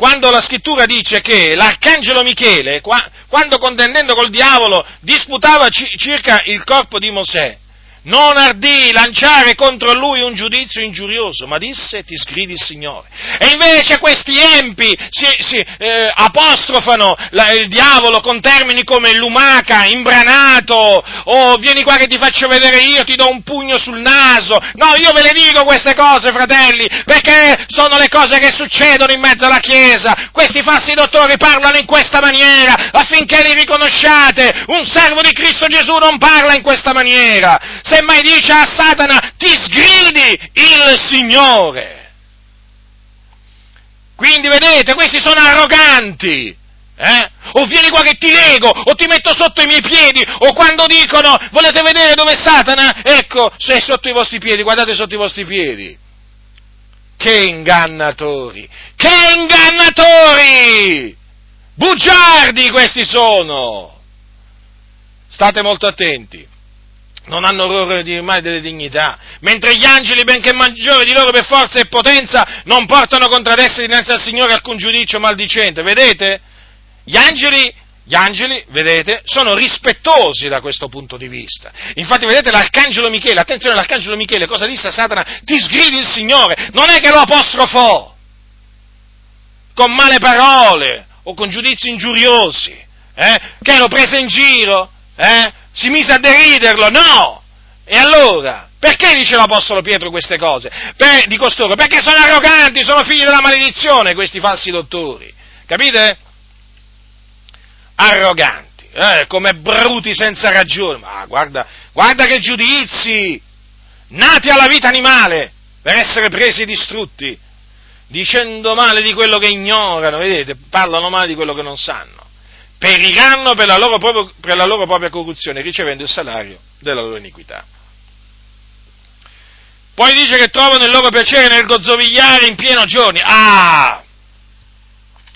quando la scrittura dice che l'arcangelo Michele, quando contendendo col diavolo, disputava circa il corpo di Mosè, non ardì lanciare contro lui un giudizio ingiurioso, ma disse ti sgridi il Signore. E invece questi empi si, si eh, apostrofano la, il diavolo con termini come lumaca, imbranato, o oh, vieni qua che ti faccio vedere io, ti do un pugno sul naso. No, io ve le dico queste cose, fratelli, perché sono le cose che succedono in mezzo alla Chiesa. Questi falsi dottori parlano in questa maniera affinché li riconosciate. Un servo di Cristo Gesù non parla in questa maniera semmai dice a Satana ti sgridi il Signore. Quindi vedete, questi sono arroganti. Eh? O vieni qua che ti lego, o ti metto sotto i miei piedi, o quando dicono volete vedere dove è Satana? Ecco, se sotto i vostri piedi, guardate sotto i vostri piedi. Che ingannatori! Che ingannatori! Bugiardi questi sono! State molto attenti non hanno orrore di mai delle dignità, mentre gli angeli, benché maggiori di loro per forza e potenza, non portano contro ad essi dinanzi al Signore alcun giudizio maldicente, vedete? Gli angeli, gli angeli, vedete, sono rispettosi da questo punto di vista. Infatti, vedete, l'arcangelo Michele, attenzione, l'arcangelo Michele, cosa disse a Satana? Ti sgridi il Signore, non è che lo apostrofò con male parole o con giudizi ingiuriosi, eh? che lo prese in giro, eh? Si mise a deriderlo, no! E allora, perché dice l'Apostolo Pietro queste cose? Per, di costoro? Perché sono arroganti, sono figli della maledizione questi falsi dottori, capite? Arroganti, eh, come bruti senza ragione, ma guarda, guarda che giudizi, nati alla vita animale, per essere presi e distrutti, dicendo male di quello che ignorano, vedete, parlano male di quello che non sanno periranno per la, loro propria, per la loro propria corruzione, ricevendo il salario della loro iniquità. Poi dice che trovano il loro piacere nel gozzovigliare in pieno giorni. Ah!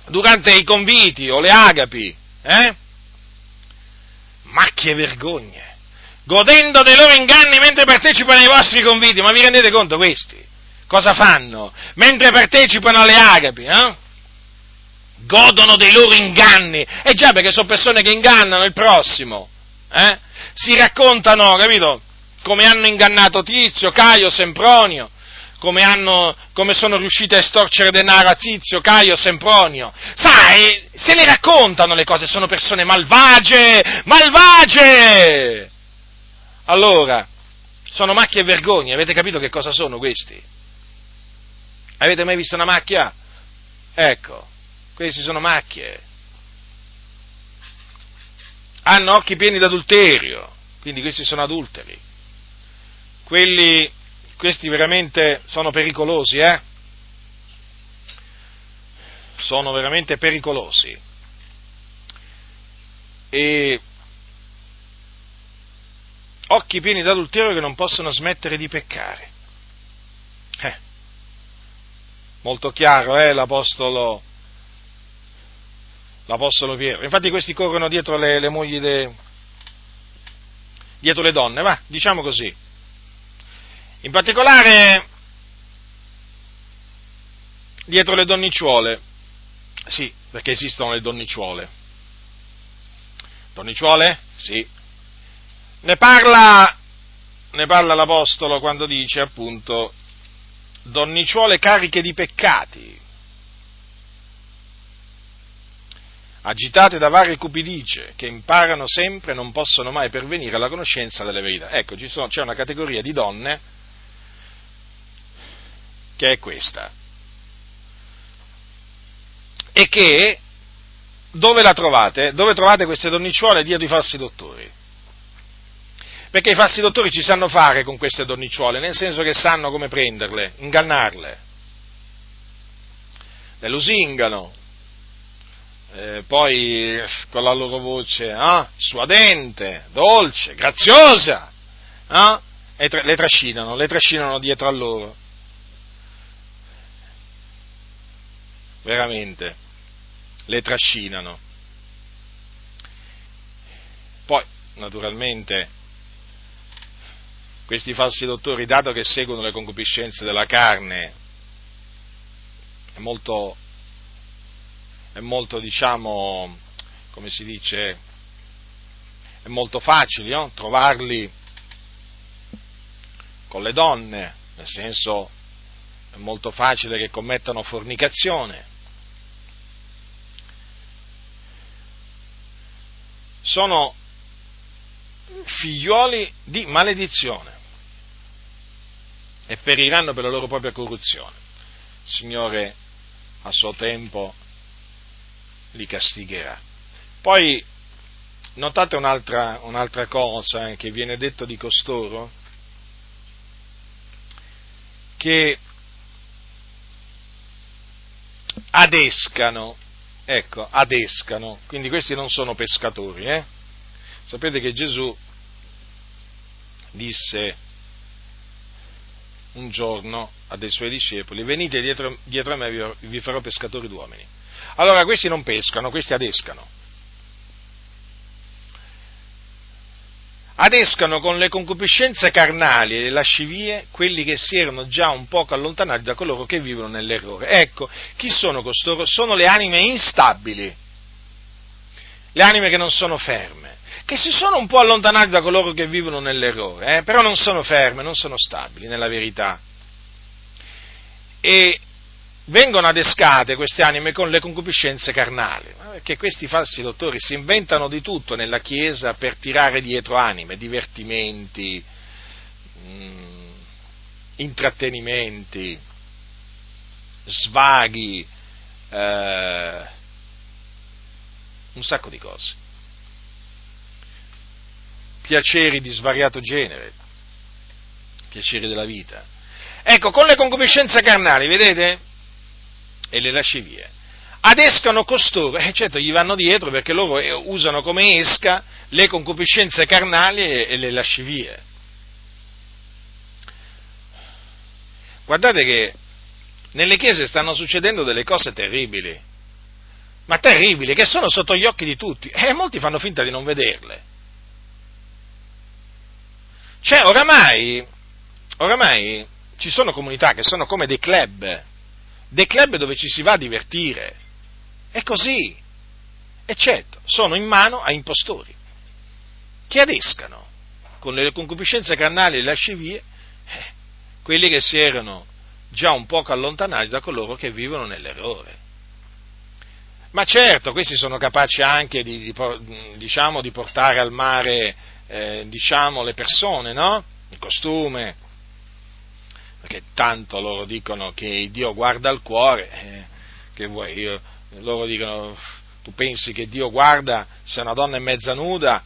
Durante i conviti o le agapi, eh? Macchie vergogne. Godendo dei loro inganni mentre partecipano ai vostri conviti. Ma vi rendete conto questi? Cosa fanno? Mentre partecipano alle agapi, eh? Godono dei loro inganni. E già perché sono persone che ingannano il prossimo. Eh? Si raccontano, capito? Come hanno ingannato Tizio, Caio, Sempronio, come, hanno, come sono riusciti a estorcere denaro a Tizio, Caio, Sempronio. Sai, se ne raccontano le cose, sono persone malvagie, malvagie! Allora, sono macchie e vergogne, avete capito che cosa sono questi? Avete mai visto una macchia? Ecco, questi sono macchie. Hanno occhi pieni d'adulterio, quindi questi sono adulteri. Quelli, questi veramente sono pericolosi, eh? Sono veramente pericolosi. E occhi pieni d'adulterio che non possono smettere di peccare. Eh. Molto chiaro, eh, l'Apostolo l'Apostolo Pietro. Infatti questi corrono dietro le, le mogli, de, dietro le donne, va, diciamo così. In particolare dietro le donnicciuole, sì, perché esistono le donnicciuole. Donnicciuole? Sì. Ne parla, ne parla l'Apostolo quando dice appunto donnicciuole cariche di peccati, agitate da varie cupidicie, che imparano sempre e non possono mai pervenire alla conoscenza delle verità. Ecco, sono, c'è una categoria di donne che è questa. E che, dove la trovate? Dove trovate queste donnicciuole? Dietro i falsi dottori. Perché i falsi dottori ci sanno fare con queste donnicciuole, nel senso che sanno come prenderle, ingannarle. Le lusingano, eh, poi con la loro voce eh, suadente, dolce, graziosa, eh, e tra- le trascinano, le trascinano dietro a loro. Veramente, le trascinano. Poi, naturalmente, questi falsi dottori, dato che seguono le concupiscenze della carne, è molto è molto, diciamo, come si dice, è molto facile no? trovarli con le donne, nel senso è molto facile che commettano fornicazione. Sono figlioli di maledizione e periranno per la loro propria corruzione. Signore a suo tempo li castigherà. Poi notate un'altra, un'altra cosa eh, che viene detto di costoro, che adescano, ecco, adescano, quindi questi non sono pescatori, eh? Sapete che Gesù disse un giorno a dei suoi discepoli, venite dietro, dietro a me, vi farò pescatori d'uomini. Allora questi non pescano, questi adescano. Adescano con le concupiscenze carnali e le lascivie quelli che si erano già un poco allontanati da coloro che vivono nell'errore. Ecco, chi sono costoro? Sono le anime instabili, le anime che non sono ferme, che si sono un po' allontanati da coloro che vivono nell'errore, eh? però non sono ferme, non sono stabili nella verità. E vengono adescate queste anime con le concupiscenze carnali, perché questi falsi dottori si inventano di tutto nella Chiesa per tirare dietro anime, divertimenti, mh, mm, intrattenimenti, svaghi, eh, un sacco di cose, piaceri di svariato genere, piaceri della vita. Ecco, con le concupiscenze carnali, vedete? E le lascivie. Adescano costoro, e eh, certo gli vanno dietro perché loro eh, usano come esca le concupiscenze carnali e le lascivie. Guardate che nelle chiese stanno succedendo delle cose terribili, ma terribili, che sono sotto gli occhi di tutti, e molti fanno finta di non vederle. Cioè, oramai, oramai ci sono comunità che sono come dei club, dei club dove ci si va a divertire. È così. E certo, sono in mano a impostori che adescano con le concupiscenze carnali e le lascivie eh, quelli che si erano già un poco allontanati da coloro che vivono nell'errore. Ma certo, questi sono capaci anche di, di, diciamo, di portare al mare eh, diciamo, le persone, no? Il costume, perché tanto loro dicono che Dio guarda al cuore, eh, che vuoi, io, loro dicono, tu pensi che Dio guarda se una donna è mezza nuda,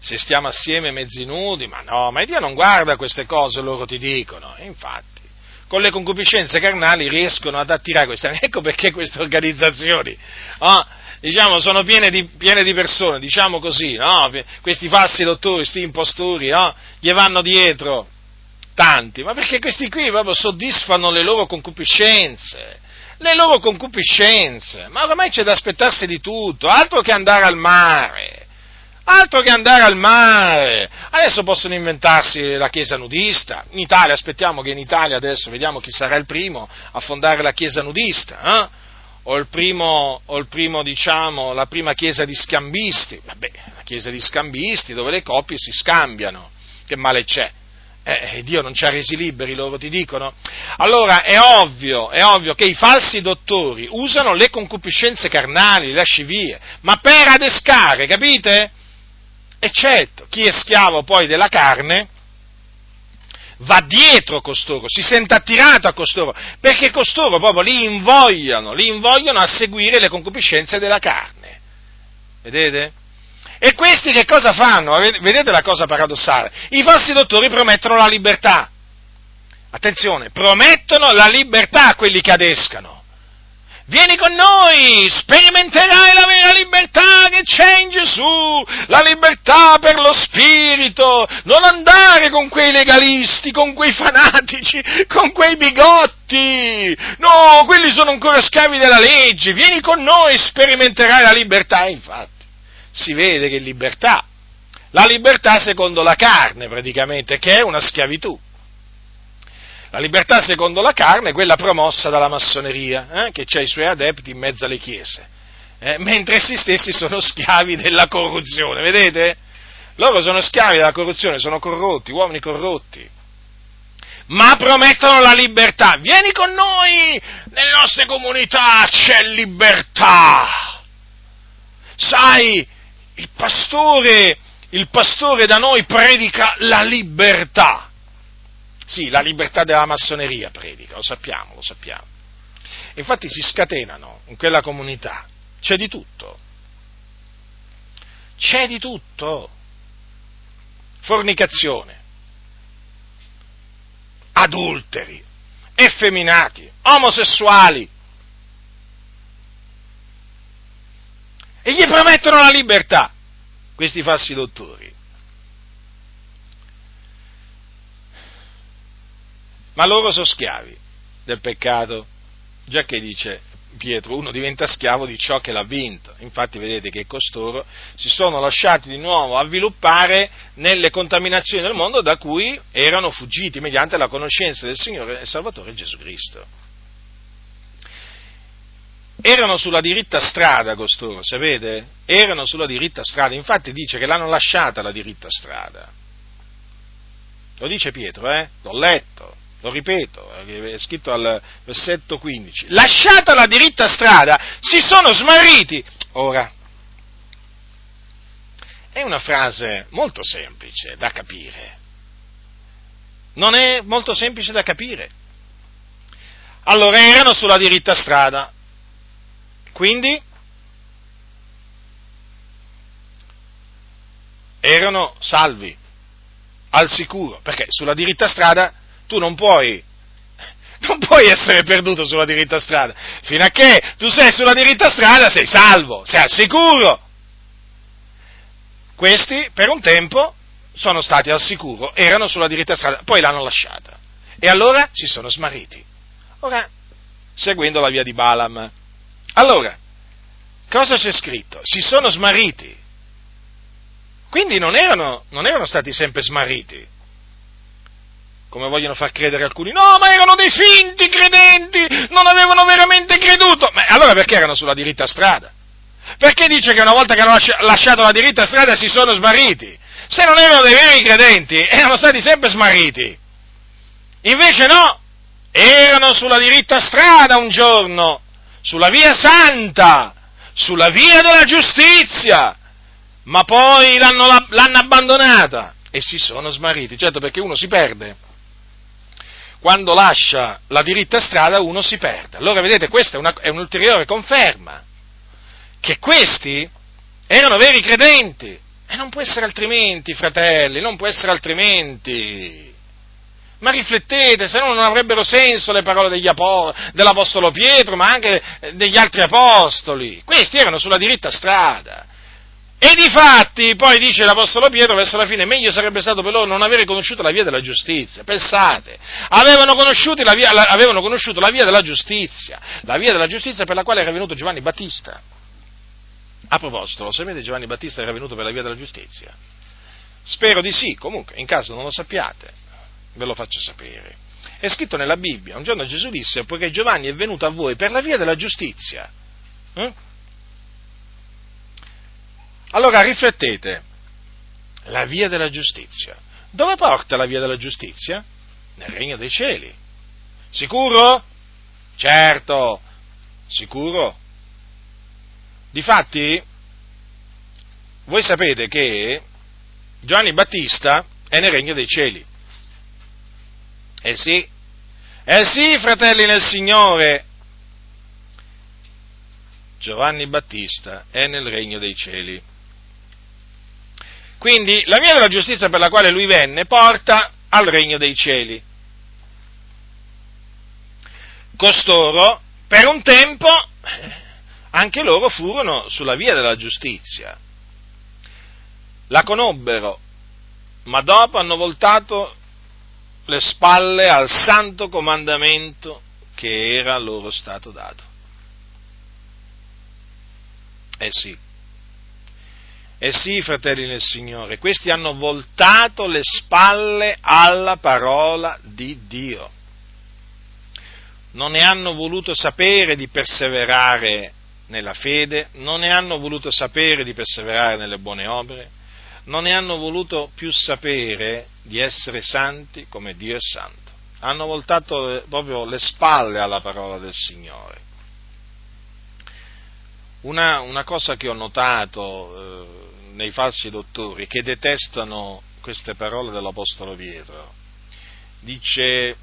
se stiamo assieme mezzi nudi, ma no, ma Dio non guarda queste cose, loro ti dicono, e infatti, con le concupiscenze carnali riescono ad attirare queste, [laughs] ecco perché queste organizzazioni, oh, diciamo, sono piene di, piene di, persone, diciamo così, no? questi falsi dottori, questi impostori, no? gli vanno dietro, tanti, ma perché questi qui proprio soddisfano le loro concupiscenze, le loro concupiscenze, ma ormai c'è da aspettarsi di tutto, altro che andare al mare, Altro che andare al mare! Adesso possono inventarsi la chiesa nudista. In Italia, aspettiamo che in Italia adesso vediamo chi sarà il primo a fondare la chiesa nudista. Eh? O il primo, o il primo, diciamo, la prima chiesa di scambisti. Vabbè, la chiesa di scambisti dove le coppie si scambiano. Che male c'è? Eh, Dio non ci ha resi liberi, loro ti dicono. Allora è ovvio, è ovvio che i falsi dottori usano le concupiscenze carnali, le lascivie, ma per adescare, capite? eccetto chi è schiavo poi della carne va dietro costoro, si sente attirato a costoro, perché costoro proprio li invogliano, li invogliano a seguire le concupiscenze della carne. Vedete? E questi che cosa fanno? Vedete la cosa paradossale? I falsi dottori promettono la libertà. Attenzione, promettono la libertà a quelli che adescano. Vieni con noi, sperimenterai la vera libertà che c'è in Gesù, la libertà per lo spirito, non andare con quei legalisti, con quei fanatici, con quei bigotti, no, quelli sono ancora schiavi della legge, vieni con noi, sperimenterai la libertà, infatti, si vede che libertà, la libertà secondo la carne praticamente, che è una schiavitù. La libertà secondo la carne è quella promossa dalla massoneria, eh, che ha i suoi adepti in mezzo alle chiese, eh, mentre essi stessi sono schiavi della corruzione, vedete? Loro sono schiavi della corruzione, sono corrotti, uomini corrotti. Ma promettono la libertà. Vieni con noi, nelle nostre comunità c'è libertà. Sai, il pastore, il pastore da noi predica la libertà. Sì, la libertà della massoneria predica, lo sappiamo, lo sappiamo. Infatti si scatenano in quella comunità, c'è di tutto. C'è di tutto. Fornicazione, adulteri, effeminati, omosessuali. E gli promettono la libertà, questi falsi dottori. ma loro sono schiavi del peccato, già che dice Pietro, uno diventa schiavo di ciò che l'ha vinto. Infatti vedete che costoro si sono lasciati di nuovo avviluppare nelle contaminazioni del mondo da cui erano fuggiti mediante la conoscenza del Signore e Salvatore Gesù Cristo. Erano sulla diritta strada costoro, sapete? Erano sulla diritta strada, infatti dice che l'hanno lasciata la diritta strada. Lo dice Pietro, eh? L'ho letto lo ripeto, è scritto al versetto 15, lasciata la diritta strada, si sono smarriti. Ora, è una frase molto semplice da capire. Non è molto semplice da capire. Allora erano sulla diritta strada, quindi erano salvi, al sicuro, perché sulla diritta strada tu non puoi, [laughs] non puoi essere perduto sulla diritta strada. Fino a che tu sei sulla diritta strada sei salvo, sei al sicuro. Questi per un tempo sono stati al sicuro, erano sulla diritta strada, poi l'hanno lasciata. E allora si sono smarriti. Ora, seguendo la via di Balaam. Allora, cosa c'è scritto? Si sono smarriti. Quindi non erano, non erano stati sempre smarriti come vogliono far credere alcuni, no, ma erano dei finti credenti, non avevano veramente creduto. Ma allora perché erano sulla diritta strada? Perché dice che una volta che hanno lasciato la diritta strada si sono smarriti? Se non erano dei veri credenti, erano stati sempre smarriti. Invece no, erano sulla diritta strada un giorno, sulla via santa, sulla via della giustizia, ma poi l'hanno, l'hanno abbandonata e si sono smarriti. Certo perché uno si perde quando lascia la diritta strada uno si perde. Allora vedete, questa è, una, è un'ulteriore conferma che questi erano veri credenti. E non può essere altrimenti, fratelli, non può essere altrimenti. Ma riflettete, se no non avrebbero senso le parole apo- dell'Apostolo Pietro, ma anche degli altri apostoli. Questi erano sulla diritta strada. E di fatti, poi dice l'Apostolo Pietro verso la fine, meglio sarebbe stato per loro non avere conosciuto la via della giustizia. Pensate, avevano, la via, avevano conosciuto la via della giustizia, la via della giustizia per la quale era venuto Giovanni Battista. A proposito, lo sapete Giovanni Battista era venuto per la via della giustizia? Spero di sì, comunque, in caso non lo sappiate, ve lo faccio sapere. È scritto nella Bibbia, un giorno Gesù disse, poiché Giovanni è venuto a voi per la via della giustizia. Eh? Allora riflettete, la via della giustizia. Dove porta la via della giustizia? Nel regno dei cieli. Sicuro? Certo, sicuro. Difatti, voi sapete che Giovanni Battista è nel regno dei cieli. Eh sì, eh sì, fratelli nel Signore. Giovanni Battista è nel regno dei cieli. Quindi la via della giustizia per la quale lui venne porta al regno dei cieli. Costoro, per un tempo, anche loro furono sulla via della giustizia. La conobbero, ma dopo hanno voltato le spalle al santo comandamento che era loro stato dato. Eh sì, eh sì, fratelli nel Signore, questi hanno voltato le spalle alla parola di Dio. Non ne hanno voluto sapere di perseverare nella fede, non ne hanno voluto sapere di perseverare nelle buone opere, non ne hanno voluto più sapere di essere santi come Dio è santo. Hanno voltato proprio le spalle alla parola del Signore. Una, una cosa che ho notato eh, nei falsi dottori che detestano queste parole dell'Apostolo Pietro. Dice,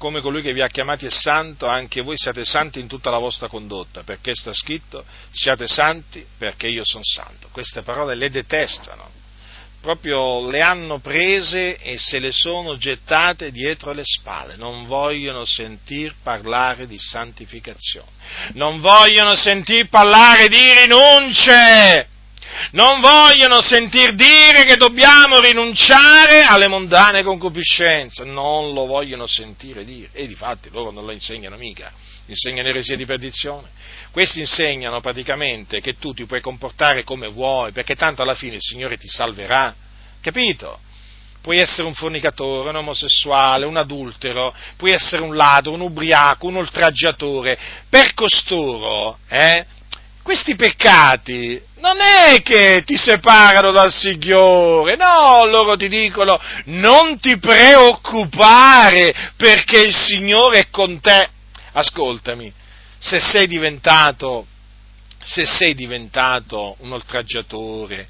come colui che vi ha chiamati è santo, anche voi siate santi in tutta la vostra condotta, perché sta scritto, siate santi perché io sono santo. Queste parole le detestano, proprio le hanno prese e se le sono gettate dietro le spalle, non vogliono sentir parlare di santificazione, non vogliono sentir parlare di rinunce non vogliono sentir dire che dobbiamo rinunciare alle mondane concupiscenze, non lo vogliono sentire dire, e difatti loro non lo insegnano mica, insegnano eresia di perdizione. Questi insegnano praticamente che tu ti puoi comportare come vuoi, perché tanto alla fine il Signore ti salverà, capito? Puoi essere un fornicatore, un omosessuale, un adultero, puoi essere un ladro, un ubriaco, un oltraggiatore. Per costoro, eh, questi peccati non è che ti separano dal Signore, no, loro ti dicono non ti preoccupare perché il Signore è con te. Ascoltami, se sei diventato, se sei diventato un oltraggiatore,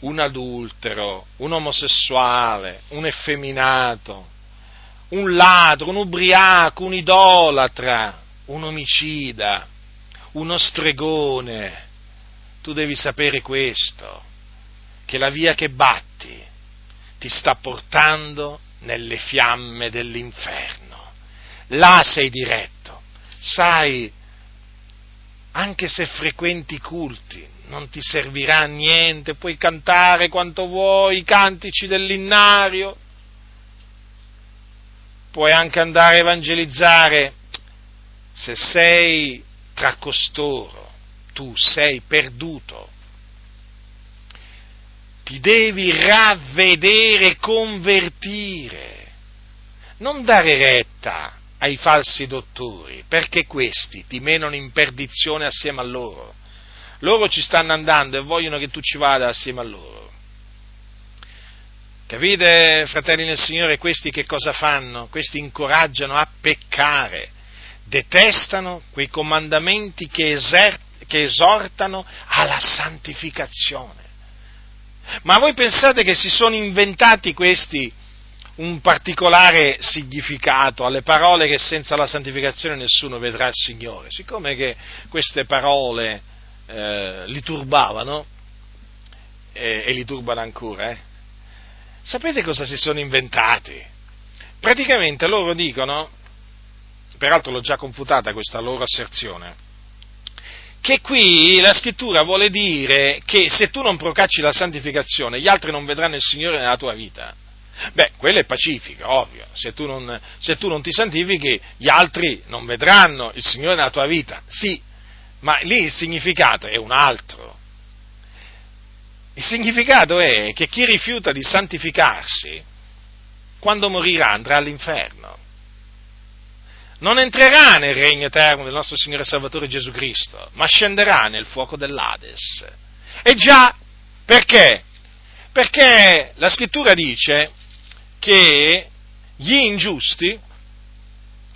un adultero, un omosessuale, un effeminato, un ladro, un ubriaco, un idolatra, un omicida, uno stregone, tu devi sapere questo, che la via che batti ti sta portando nelle fiamme dell'inferno. Là sei diretto. Sai, anche se frequenti culti, non ti servirà a niente, puoi cantare quanto vuoi i cantici dell'innario, puoi anche andare a evangelizzare, se sei tra costoro tu sei perduto. Ti devi ravvedere, convertire, non dare retta ai falsi dottori, perché questi ti menano in perdizione assieme a loro. Loro ci stanno andando e vogliono che tu ci vada assieme a loro. Capite, fratelli nel Signore, questi che cosa fanno? Questi incoraggiano a peccare, detestano quei comandamenti che, eser- che esortano alla santificazione. Ma voi pensate che si sono inventati questi un particolare significato alle parole che senza la santificazione nessuno vedrà il Signore? Siccome che queste parole eh, li turbavano, eh, e li turbano ancora, eh, sapete cosa si sono inventati? Praticamente loro dicono, peraltro l'ho già confutata questa loro asserzione, che qui la scrittura vuole dire che se tu non procacci la santificazione, gli altri non vedranno il Signore nella tua vita. Beh, quello è pacifico, ovvio. Se tu, non, se tu non ti santifichi, gli altri non vedranno il Signore nella tua vita. Sì, ma lì il significato è un altro. Il significato è che chi rifiuta di santificarsi, quando morirà andrà all'inferno. Non entrerà nel regno eterno del nostro Signore e Salvatore Gesù Cristo, ma scenderà nel fuoco dell'Ades. E già, perché? Perché la scrittura dice che gli ingiusti,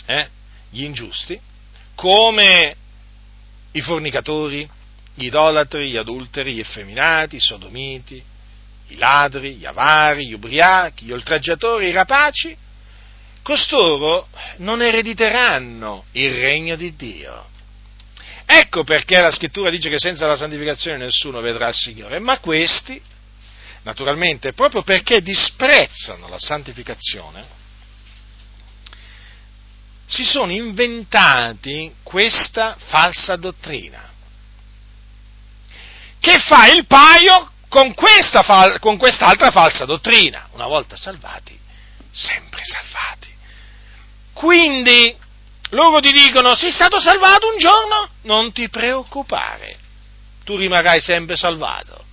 eh, gli ingiusti, come i fornicatori, gli idolatri, gli adulteri, gli effeminati, i sodomiti, i ladri, gli avari, gli ubriachi, gli oltraggiatori, i rapaci, costoro non erediteranno il regno di Dio. Ecco perché la scrittura dice che senza la santificazione nessuno vedrà il Signore, ma questi, naturalmente, proprio perché disprezzano la santificazione, si sono inventati questa falsa dottrina che fa il paio con, questa, con quest'altra falsa dottrina. Una volta salvati, sempre salvati. Quindi loro ti dicono, sei stato salvato un giorno? Non ti preoccupare, tu rimarrai sempre salvato.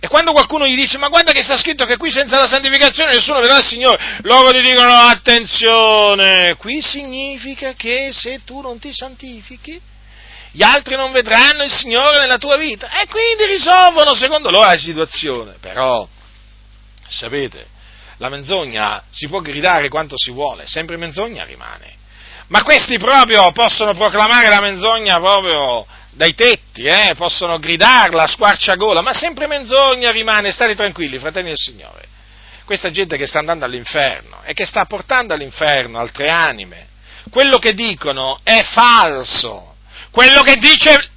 E quando qualcuno gli dice, ma guarda che sta scritto che qui senza la santificazione nessuno vedrà il Signore, loro ti dicono, attenzione, qui significa che se tu non ti santifichi, gli altri non vedranno il Signore nella tua vita e quindi risolvono secondo loro la situazione. Però, sapete, la menzogna si può gridare quanto si vuole, sempre menzogna rimane. Ma questi proprio possono proclamare la menzogna proprio dai tetti, eh? possono gridarla a squarciagola, ma sempre menzogna rimane, state tranquilli, fratelli del Signore. Questa gente che sta andando all'inferno e che sta portando all'inferno altre anime, quello che dicono è falso, quello che dice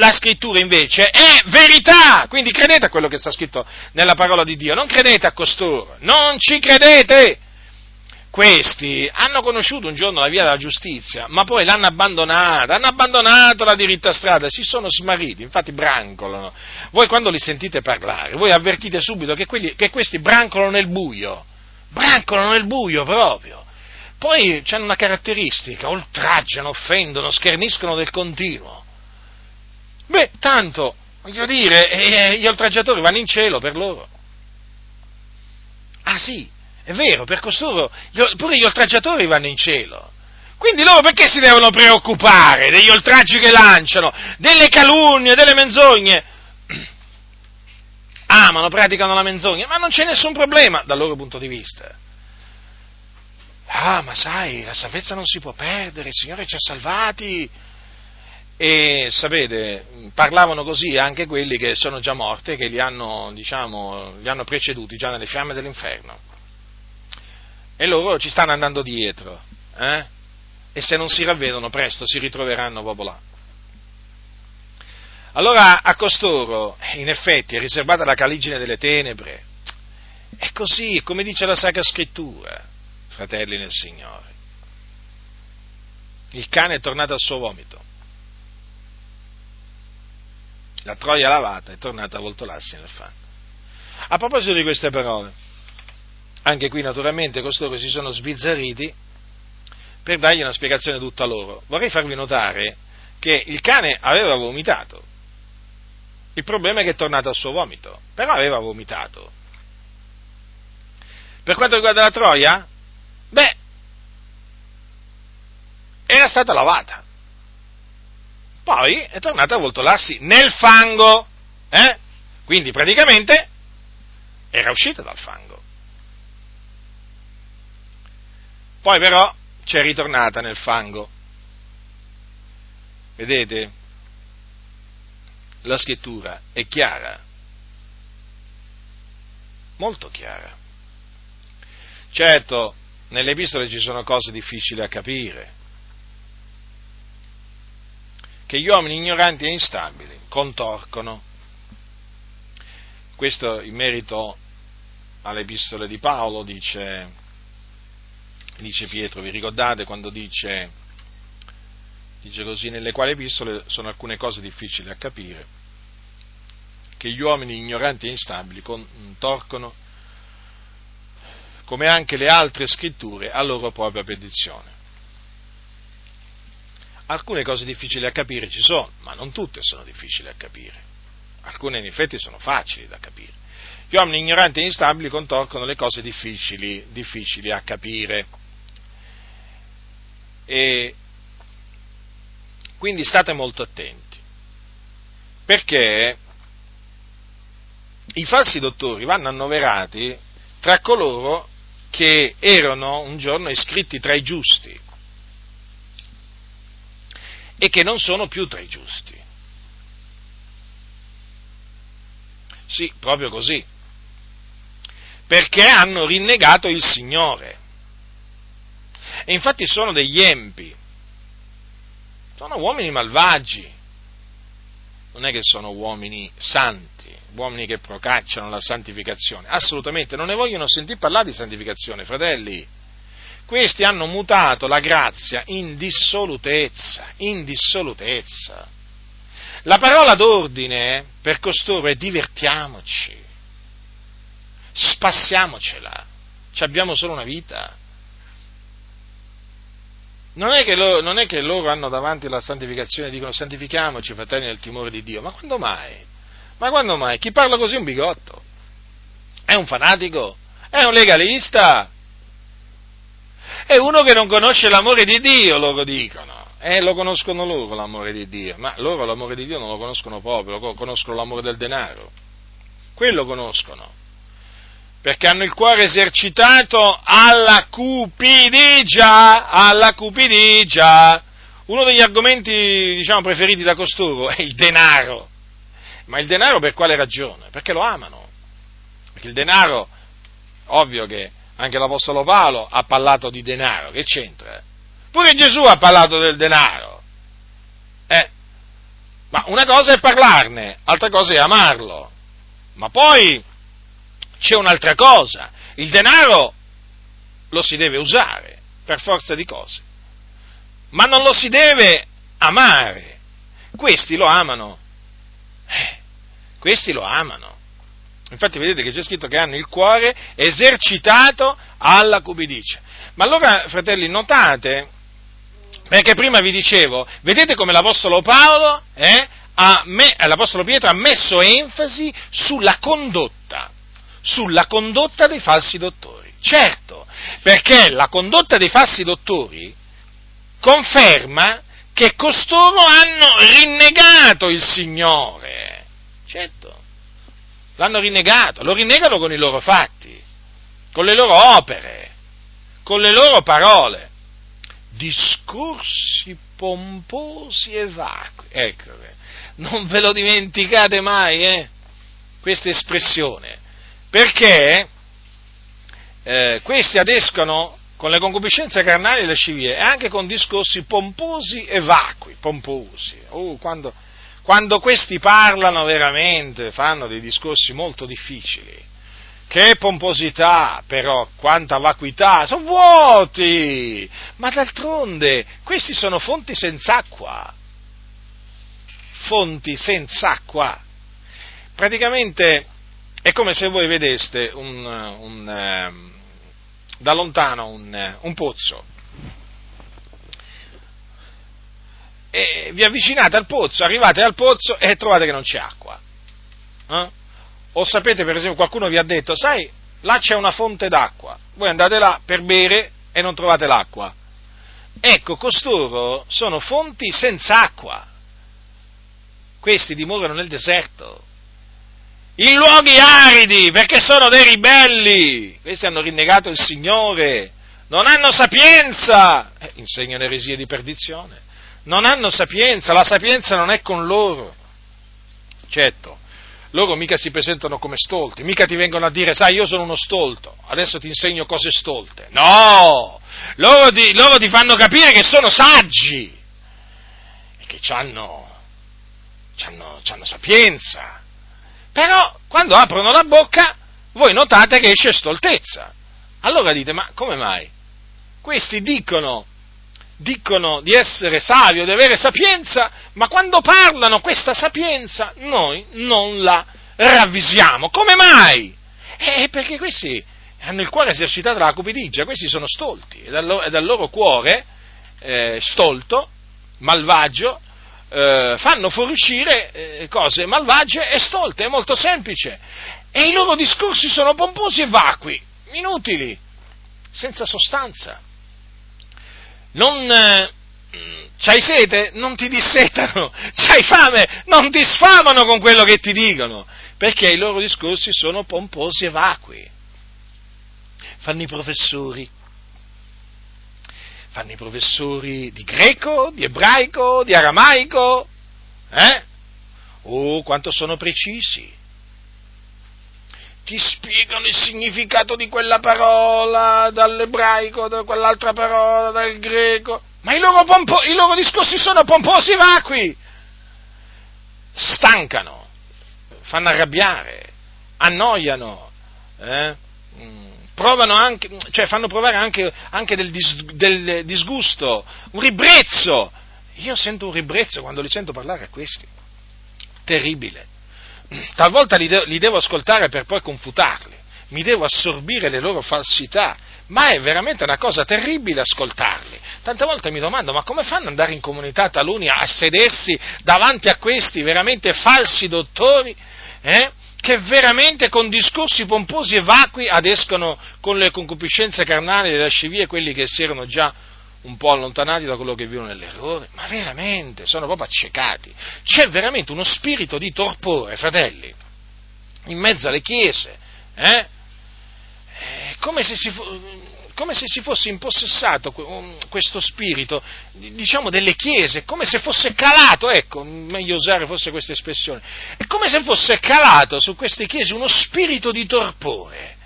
la scrittura invece è verità, quindi credete a quello che sta scritto nella parola di Dio, non credete a costoro, non ci credete. Questi hanno conosciuto un giorno la via della giustizia, ma poi l'hanno abbandonata, hanno abbandonato la diritta strada, si sono smarriti, infatti brancolano. Voi quando li sentite parlare, voi avvertite subito che, quelli, che questi brancolano nel buio, brancolano nel buio proprio. Poi hanno una caratteristica, oltraggiano, offendono, scherniscono del continuo. Beh, tanto, voglio dire, eh, gli oltraggiatori vanno in cielo per loro. Ah sì, è vero, per costoro pure gli oltraggiatori vanno in cielo. Quindi loro perché si devono preoccupare degli oltraggi che lanciano, delle calunnie, delle menzogne? [clears throat] Amano, praticano la menzogna, ma non c'è nessun problema dal loro punto di vista. Ah, ma sai, la salvezza non si può perdere, il Signore ci ha salvati. E sapete, parlavano così anche quelli che sono già morti che li hanno, diciamo, li hanno preceduti già nelle fiamme dell'inferno. E loro ci stanno andando dietro, eh? E se non si ravvedono presto si ritroveranno proprio là. Allora a costoro, in effetti, è riservata la caligine delle tenebre. È così, come dice la Sacra Scrittura fratelli nel Signore. Il cane è tornato al suo vomito. La troia lavata è tornata a voltolarsi nel fango. A proposito di queste parole, anche qui naturalmente costoro si sono sbizzarriti per dargli una spiegazione tutta loro. Vorrei farvi notare che il cane aveva vomitato. Il problema è che è tornato al suo vomito, però aveva vomitato. Per quanto riguarda la troia, Beh, era stata lavata. Poi è tornata a voltolarsi nel fango. Eh? Quindi praticamente era uscita dal fango. Poi però c'è ritornata nel fango. Vedete? La scrittura è chiara, molto chiara. Certo, nelle epistole ci sono cose difficili a capire, che gli uomini ignoranti e instabili contorcono. Questo in merito alle epistole di Paolo dice, dice Pietro, vi ricordate quando dice, dice così, nelle quali epistole sono alcune cose difficili a capire, che gli uomini ignoranti e instabili contorcono come anche le altre scritture, a loro propria perdizione. Alcune cose difficili a capire ci sono, ma non tutte sono difficili a capire. Alcune in effetti sono facili da capire. Gli uomini ignoranti e instabili contorcono le cose difficili, difficili a capire. E quindi state molto attenti, perché i falsi dottori vanno annoverati tra coloro che erano un giorno iscritti tra i giusti e che non sono più tra i giusti. Sì, proprio così. Perché hanno rinnegato il Signore. E infatti sono degli empi. Sono uomini malvagi. Non è che sono uomini santi, uomini che procacciano la santificazione. Assolutamente, non ne vogliono sentire parlare di santificazione, fratelli questi hanno mutato la grazia in dissolutezza, in dissolutezza. La parola d'ordine per costoro è divertiamoci, spassiamocela, ci abbiamo solo una vita. Non è, loro, non è, che loro, hanno davanti la santificazione e dicono santifichiamoci, fratelli, nel timore di Dio, ma quando mai? Ma quando mai? Chi parla così è un bigotto, è un fanatico, è un legalista, è uno che non conosce l'amore di Dio, loro dicono. Eh, lo conoscono loro l'amore di Dio, ma loro l'amore di Dio non lo conoscono proprio, conoscono l'amore del denaro. Quello conoscono. Perché hanno il cuore esercitato alla cupidigia, alla cupidigia. Uno degli argomenti, diciamo, preferiti da costoro è il denaro. Ma il denaro per quale ragione? Perché lo amano. Perché il denaro, ovvio che anche l'Apostolo Paolo ha parlato di denaro, che c'entra? Pure Gesù ha parlato del denaro. Eh, ma una cosa è parlarne, altra cosa è amarlo. Ma poi c'è un'altra cosa, il denaro lo si deve usare per forza di cose, ma non lo si deve amare. Questi lo amano. Eh, questi lo amano. Infatti vedete che c'è scritto che hanno il cuore esercitato alla cupidicia. Ma allora, fratelli, notate, perché prima vi dicevo, vedete come l'Apostolo Paolo, eh, me, l'Apostolo Pietro ha messo enfasi sulla condotta, sulla condotta dei falsi dottori. Certo, perché la condotta dei falsi dottori conferma che costoro hanno rinnegato il Signore. Certo l'hanno rinnegato, lo rinnegano con i loro fatti, con le loro opere, con le loro parole. Discorsi pomposi e vacui. Ecco, non ve lo dimenticate mai, eh? Questa espressione. Perché eh, questi adescono con le concupiscenze carnali e lascivie e anche con discorsi pomposi e vacui. Pomposi. Uh, quando quando questi parlano veramente, fanno dei discorsi molto difficili. Che pomposità, però, quanta vacuità, sono vuoti! Ma d'altronde, questi sono fonti senza acqua. Fonti senza acqua. Praticamente è come se voi vedeste un, un, um, da lontano un, un pozzo e vi avvicinate al pozzo, arrivate al pozzo e trovate che non c'è acqua. Eh? O sapete, per esempio, qualcuno vi ha detto, sai, là c'è una fonte d'acqua, voi andate là per bere e non trovate l'acqua. Ecco, costoro sono fonti senza acqua. Questi dimorano nel deserto, in luoghi aridi, perché sono dei ribelli. Questi hanno rinnegato il Signore, non hanno sapienza, eh, insegnano eresie di perdizione non hanno sapienza, la sapienza non è con loro. Certo, loro mica si presentano come stolti, mica ti vengono a dire, sai, io sono uno stolto, adesso ti insegno cose stolte. No, loro ti, loro ti fanno capire che sono saggi e che hanno sapienza. Però quando aprono la bocca, voi notate che esce stoltezza. Allora dite, ma come mai? Questi dicono dicono di essere savi o di avere sapienza, ma quando parlano questa sapienza noi non la ravvisiamo. Come mai? Eh, perché questi hanno il cuore esercitato dalla cupidigia, questi sono stolti, e dal loro, e dal loro cuore eh, stolto malvagio, eh, fanno fuoriuscire eh, cose malvagie e stolte, è molto semplice. E i loro discorsi sono pomposi e vacui, inutili, senza sostanza. Non, eh, c'hai sete? Non ti dissetano. [laughs] C'hai fame? Non ti sfamano con quello che ti dicono. Perché i loro discorsi sono pomposi e vacui. Fanno i professori. Fanno i professori di greco, di ebraico, di aramaico. Eh? Oh, quanto sono precisi ti spiegano il significato di quella parola dall'ebraico, da quell'altra parola dal greco, ma i loro, pompo- i loro discorsi sono pomposi vacui, stancano, fanno arrabbiare, annoiano, eh? Mm, provano anche, cioè fanno provare anche, anche del, dis- del disgusto, un ribrezzo. Io sento un ribrezzo quando li sento parlare a questi. Terribile talvolta li, de- li devo ascoltare per poi confutarli, mi devo assorbire le loro falsità, ma è veramente una cosa terribile ascoltarli. Tante volte mi domando, ma come fanno ad andare in comunità taluni a sedersi davanti a questi veramente falsi dottori, eh? che veramente con discorsi pomposi e vacui adescono con le concupiscenze carnali e lascivie quelli che si erano già un po' allontanati da quello che vivono nell'errore, ma veramente sono proprio accecati. C'è veramente uno spirito di torpore, fratelli, in mezzo alle chiese, eh? È come se si, come se si fosse impossessato questo spirito, diciamo, delle chiese, come se fosse calato, ecco, meglio usare forse questa espressione, è come se fosse calato su queste chiese uno spirito di torpore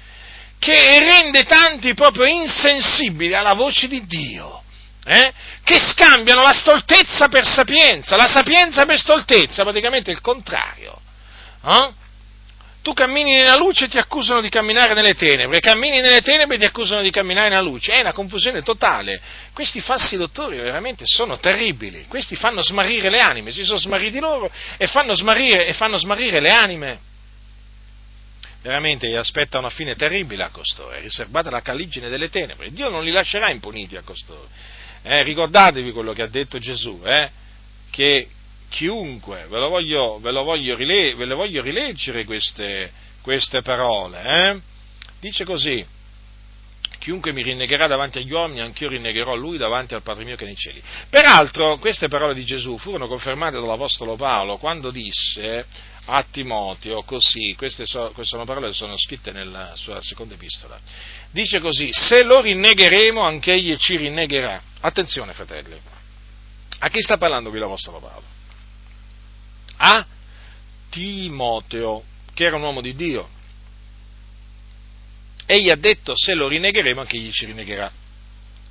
che rende tanti proprio insensibili alla voce di Dio eh? che scambiano la stoltezza per sapienza, la sapienza per stoltezza, praticamente il contrario. Eh? Tu cammini nella luce e ti accusano di camminare nelle tenebre, cammini nelle tenebre e ti accusano di camminare nella luce, è una confusione totale. Questi falsi dottori veramente sono terribili, questi fanno smarrire le anime, si sono smarriti loro e fanno smarrire, e fanno smarrire le anime veramente gli aspetta una fine terribile a costoro, è riservata la caligine delle tenebre, Dio non li lascerà impuniti a costoro. Eh, ricordatevi quello che ha detto Gesù, eh, che chiunque, ve, lo voglio, ve, lo voglio rile, ve le voglio rileggere queste, queste parole, eh? dice così, chiunque mi rinnegherà davanti agli uomini, anch'io rinnegherò lui davanti al Padre mio che è nei cieli. Peraltro, queste parole di Gesù furono confermate dall'Apostolo Paolo quando disse a Timoteo così, queste, so, queste sono parole che sono scritte nella sua seconda epistola, dice così, se lo rinnegheremo, anche egli ci rinnegherà. Attenzione, fratelli, a chi sta parlando qui l'Apostolo Paolo? A Timoteo, che era un uomo di Dio. Egli ha detto, se lo rinnegheremo, anche egli ci rinnegherà.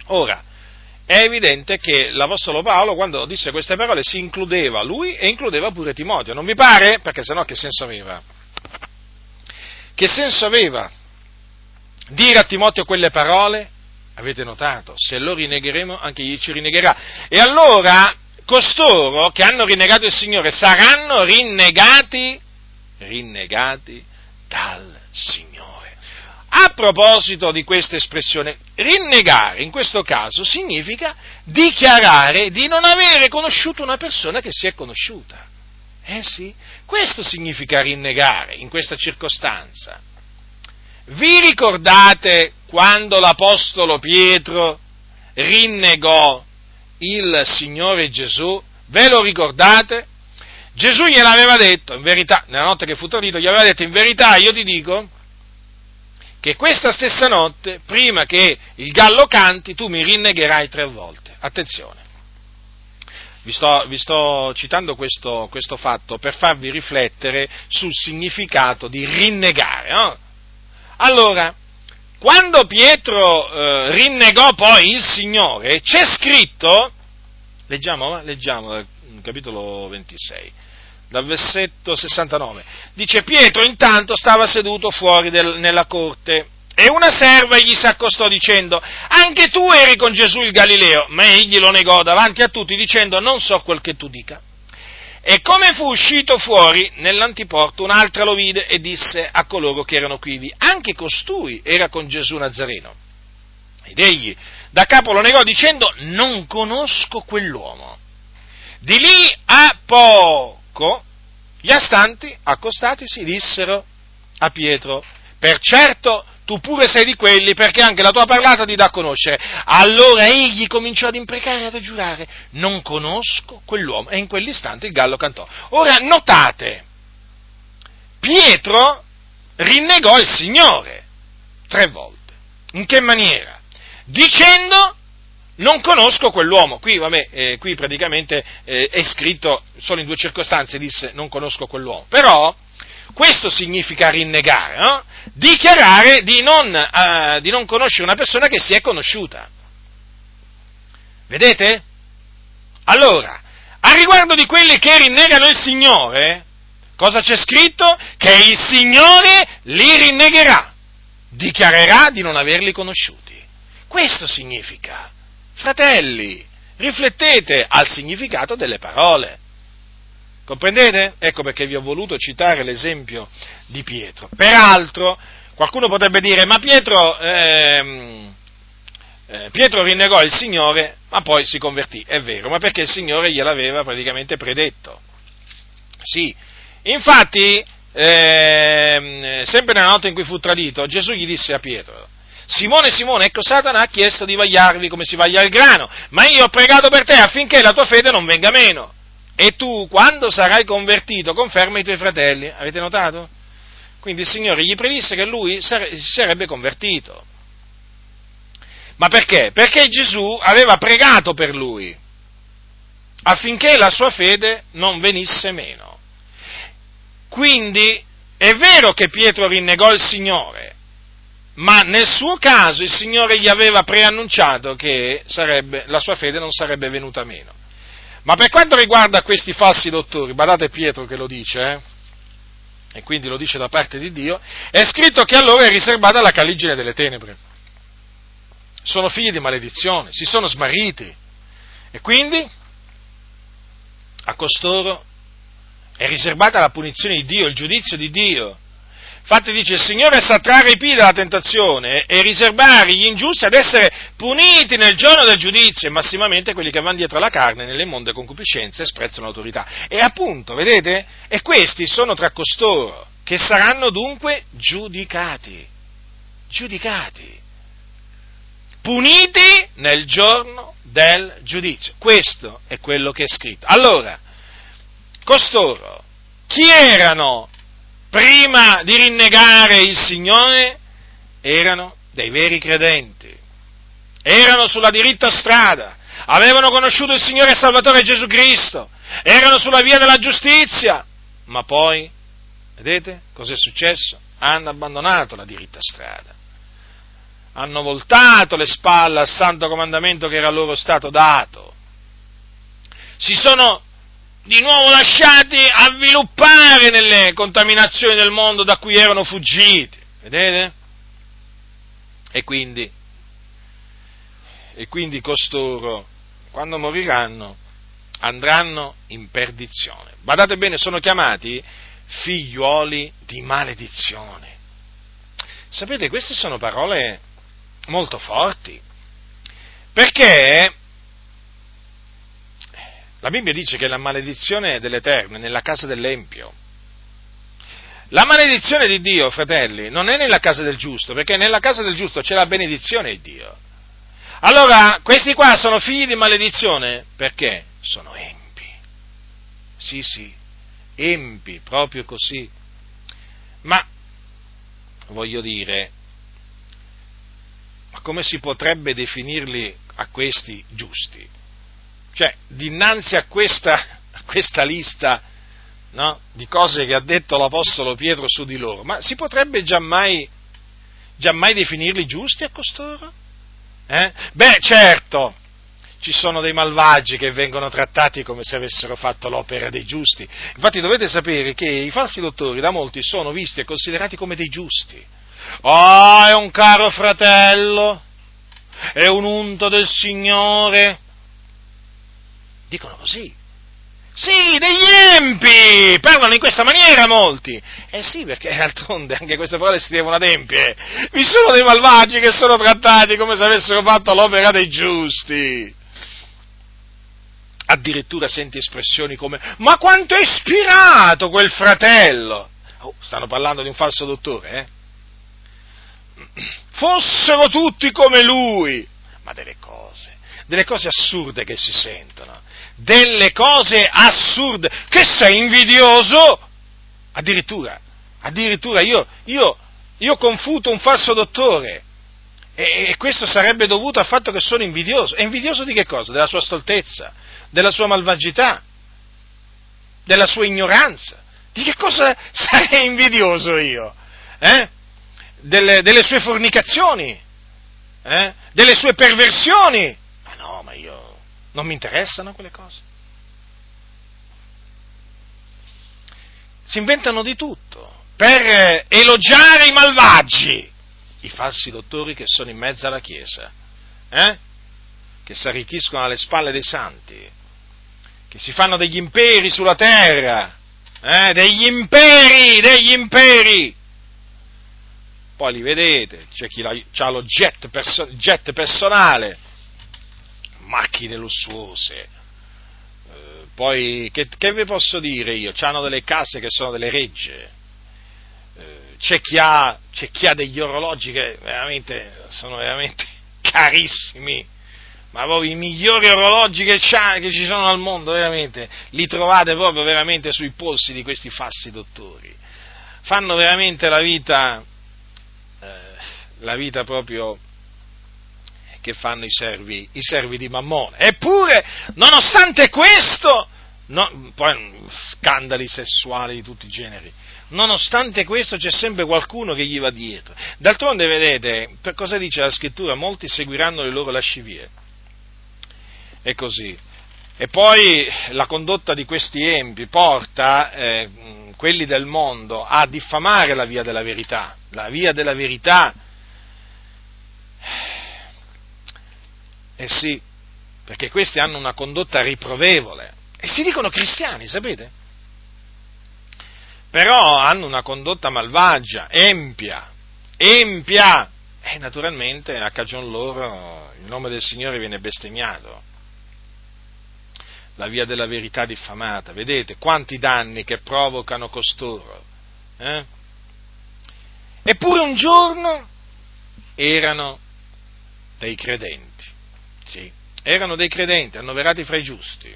Ora, è evidente che l'Apostolo Paolo, quando disse queste parole, si includeva lui e includeva pure Timoteo. Non vi pare? Perché sennò che senso aveva? Che senso aveva? dire a Timoteo quelle parole? Avete notato? Se lo rinnegheremo, anche egli ci rinnegherà. E allora costoro che hanno rinnegato il Signore saranno rinnegati, rinnegati dal Signore. A proposito di questa espressione, rinnegare in questo caso significa dichiarare di non avere conosciuto una persona che si è conosciuta. Eh sì, questo significa rinnegare in questa circostanza. Vi ricordate quando l'Apostolo Pietro rinnegò il Signore Gesù? Ve lo ricordate? Gesù gliel'aveva detto, in verità, nella notte che fu tradito, gli aveva detto, in verità io ti dico che questa stessa notte, prima che il gallo canti, tu mi rinnegherai tre volte. Attenzione. Vi sto, vi sto citando questo, questo, fatto per farvi riflettere sul significato di rinnegare. No? Allora, quando Pietro eh, rinnegò poi il Signore, c'è scritto, leggiamo, leggiamo capitolo 26, dal versetto 69, dice Pietro intanto stava seduto fuori del, nella corte e una serva gli si accostò dicendo, anche tu eri con Gesù il Galileo, ma egli lo negò davanti a tutti dicendo, non so quel che tu dica. E come fu uscito fuori nell'antiporto, un'altra lo vide e disse a coloro che erano quivi, anche costui era con Gesù Nazareno. Ed egli da capo lo negò dicendo, non conosco quell'uomo. Di lì a poco gli astanti, accostatisi, dissero a Pietro, per certo tu pure sei di quelli perché anche la tua parlata ti dà a conoscere. Allora egli cominciò ad imprecare e ad giurare, non conosco quell'uomo. E in quell'istante il gallo cantò. Ora notate, Pietro rinnegò il Signore tre volte. In che maniera? Dicendo non conosco quell'uomo. Qui, vabbè, eh, qui praticamente eh, è scritto solo in due circostanze, disse non conosco quell'uomo. Però questo significa rinnegare, no? dichiarare di non, uh, di non conoscere una persona che si è conosciuta. Vedete? Allora, a riguardo di quelli che rinnegano il Signore, cosa c'è scritto? Che il Signore li rinnegherà, dichiarerà di non averli conosciuti. Questo significa. Fratelli, riflettete al significato delle parole. Comprendete? Ecco perché vi ho voluto citare l'esempio di Pietro. Peraltro, qualcuno potrebbe dire, ma Pietro, ehm, eh, Pietro rinnegò il Signore, ma poi si convertì. È vero, ma perché il Signore gliel'aveva praticamente predetto. Sì, infatti, ehm, sempre nella notte in cui fu tradito, Gesù gli disse a Pietro, Simone, Simone, ecco Satana ha chiesto di vagliarvi come si vaglia il grano, ma io ho pregato per te affinché la tua fede non venga meno. E tu, quando sarai convertito, conferma i tuoi fratelli. Avete notato? Quindi il Signore gli predisse che lui si sarebbe convertito. Ma perché? Perché Gesù aveva pregato per lui affinché la sua fede non venisse meno. Quindi è vero che Pietro rinnegò il Signore, ma nel suo caso il Signore gli aveva preannunciato che sarebbe, la sua fede non sarebbe venuta meno. Ma per quanto riguarda questi falsi dottori, badate Pietro che lo dice, eh? e quindi lo dice da parte di Dio, è scritto che a loro è riservata la caligine delle tenebre. Sono figli di maledizione, si sono smarriti. E quindi a costoro è riservata la punizione di Dio, il giudizio di Dio. Infatti dice, il Signore sa trarre i piedi dalla tentazione e riservare gli ingiusti ad essere puniti nel giorno del giudizio, e massimamente quelli che vanno dietro alla carne nelle immonde concupiscenze e sprezzano l'autorità. E appunto, vedete? E questi sono tra costoro, che saranno dunque giudicati. Giudicati. Puniti nel giorno del giudizio. Questo è quello che è scritto. Allora, costoro, chi erano prima di rinnegare il Signore, erano dei veri credenti, erano sulla diritta strada, avevano conosciuto il Signore e Salvatore Gesù Cristo, erano sulla via della giustizia, ma poi, vedete cosa è successo? Hanno abbandonato la diritta strada, hanno voltato le spalle al santo comandamento che era loro stato dato, si sono di nuovo lasciati avviluppare nelle contaminazioni del mondo da cui erano fuggiti. Vedete? E quindi, e quindi costoro, quando moriranno, andranno in perdizione. Badate bene, sono chiamati figliuoli di maledizione. Sapete, queste sono parole molto forti, perché la Bibbia dice che la maledizione dell'Eterno è nella casa dell'Empio. La maledizione di Dio, fratelli, non è nella casa del giusto, perché nella casa del giusto c'è la benedizione di Dio. Allora, questi qua sono figli di maledizione perché sono empi. Sì, sì, empi, proprio così. Ma, voglio dire, ma come si potrebbe definirli a questi giusti? Cioè, dinanzi a questa, a questa lista no, di cose che ha detto l'Apostolo Pietro su di loro, ma si potrebbe giammai, giammai definirli giusti a costoro? Eh? Beh, certo, ci sono dei malvagi che vengono trattati come se avessero fatto l'opera dei giusti. Infatti dovete sapere che i falsi dottori da molti sono visti e considerati come dei giusti. Oh, è un caro fratello, è un unto del Signore, Dicono così. Sì, degli empi! Parlano in questa maniera molti. Eh sì, perché [laughs] d'altronde anche queste parole si devono adempiere. Vi sono dei malvagi che sono trattati come se avessero fatto l'opera dei giusti. addirittura senti espressioni come ma quanto è ispirato quel fratello! Oh, stanno parlando di un falso dottore, eh? [clears throat] Fossero tutti come lui! Ma delle cose, delle cose assurde che si sentono, delle cose assurde, che sei invidioso! Addirittura, addirittura io, io, io confuto un falso dottore, e, questo sarebbe dovuto al fatto che sono invidioso. E invidioso di che cosa? Della sua stoltezza, della sua malvagità, della sua ignoranza. Di che cosa [laughs] sarei invidioso io? Eh? Delle, delle, sue fornicazioni? Eh? Delle sue perversioni? Non mi interessano quelle cose. Si inventano di tutto per elogiare i malvagi i falsi dottori che sono in mezzo alla Chiesa, eh? che si arricchiscono alle spalle dei santi, che si fanno degli imperi sulla terra, eh? degli imperi, degli imperi. Poi li vedete, c'è chi ha lo jet, perso- jet personale, macchine lussuose, eh, poi che, che, vi posso dire io? Hanno delle case che sono delle regge, eh, c'è chi, ha, c'è chi ha degli orologi che veramente sono veramente [laughs] carissimi, ma proprio i migliori orologi che, che, ci sono al mondo, veramente, li trovate proprio veramente sui polsi di questi falsi dottori. Fanno veramente la vita, eh, la vita proprio che fanno i servi, i servi di Mammone. Eppure, nonostante questo, no, poi scandali sessuali di tutti i generi, nonostante questo c'è sempre qualcuno che gli va dietro. D'altronde, vedete, per cosa dice la scrittura? Molti seguiranno le loro lascivie. È così. E poi la condotta di questi empi porta eh, quelli del mondo a diffamare la via della verità. La via della verità. Eh sì, perché questi hanno una condotta riprovevole. E si dicono cristiani, sapete? però hanno una condotta malvagia, empia, empia, e naturalmente a cagion loro il nome del Signore viene bestemmiato, la via della verità diffamata, vedete quanti danni che provocano costoro. Eh? Eppure un giorno erano dei credenti, sì, erano dei credenti, annoverati fra i giusti.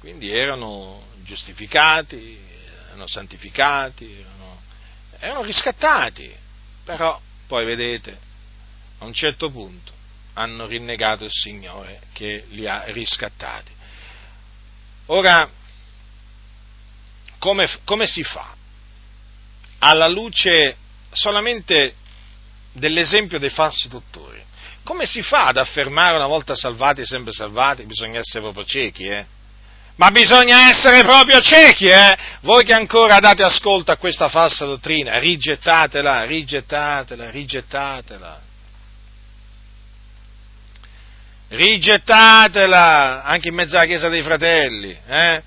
Quindi erano giustificati, erano santificati, erano, erano riscattati, però poi vedete, a un certo punto hanno rinnegato il Signore che li ha riscattati. Ora, come, come si fa? Alla luce solamente dell'esempio dei falsi dottori, come si fa ad affermare una volta salvati, sempre salvati? Bisogna essere proprio ciechi, eh? Ma bisogna essere proprio ciechi, eh? Voi che ancora date ascolto a questa falsa dottrina, rigettatela, rigettatela, rigettatela. Rigettatela anche in mezzo alla Chiesa dei Fratelli, eh?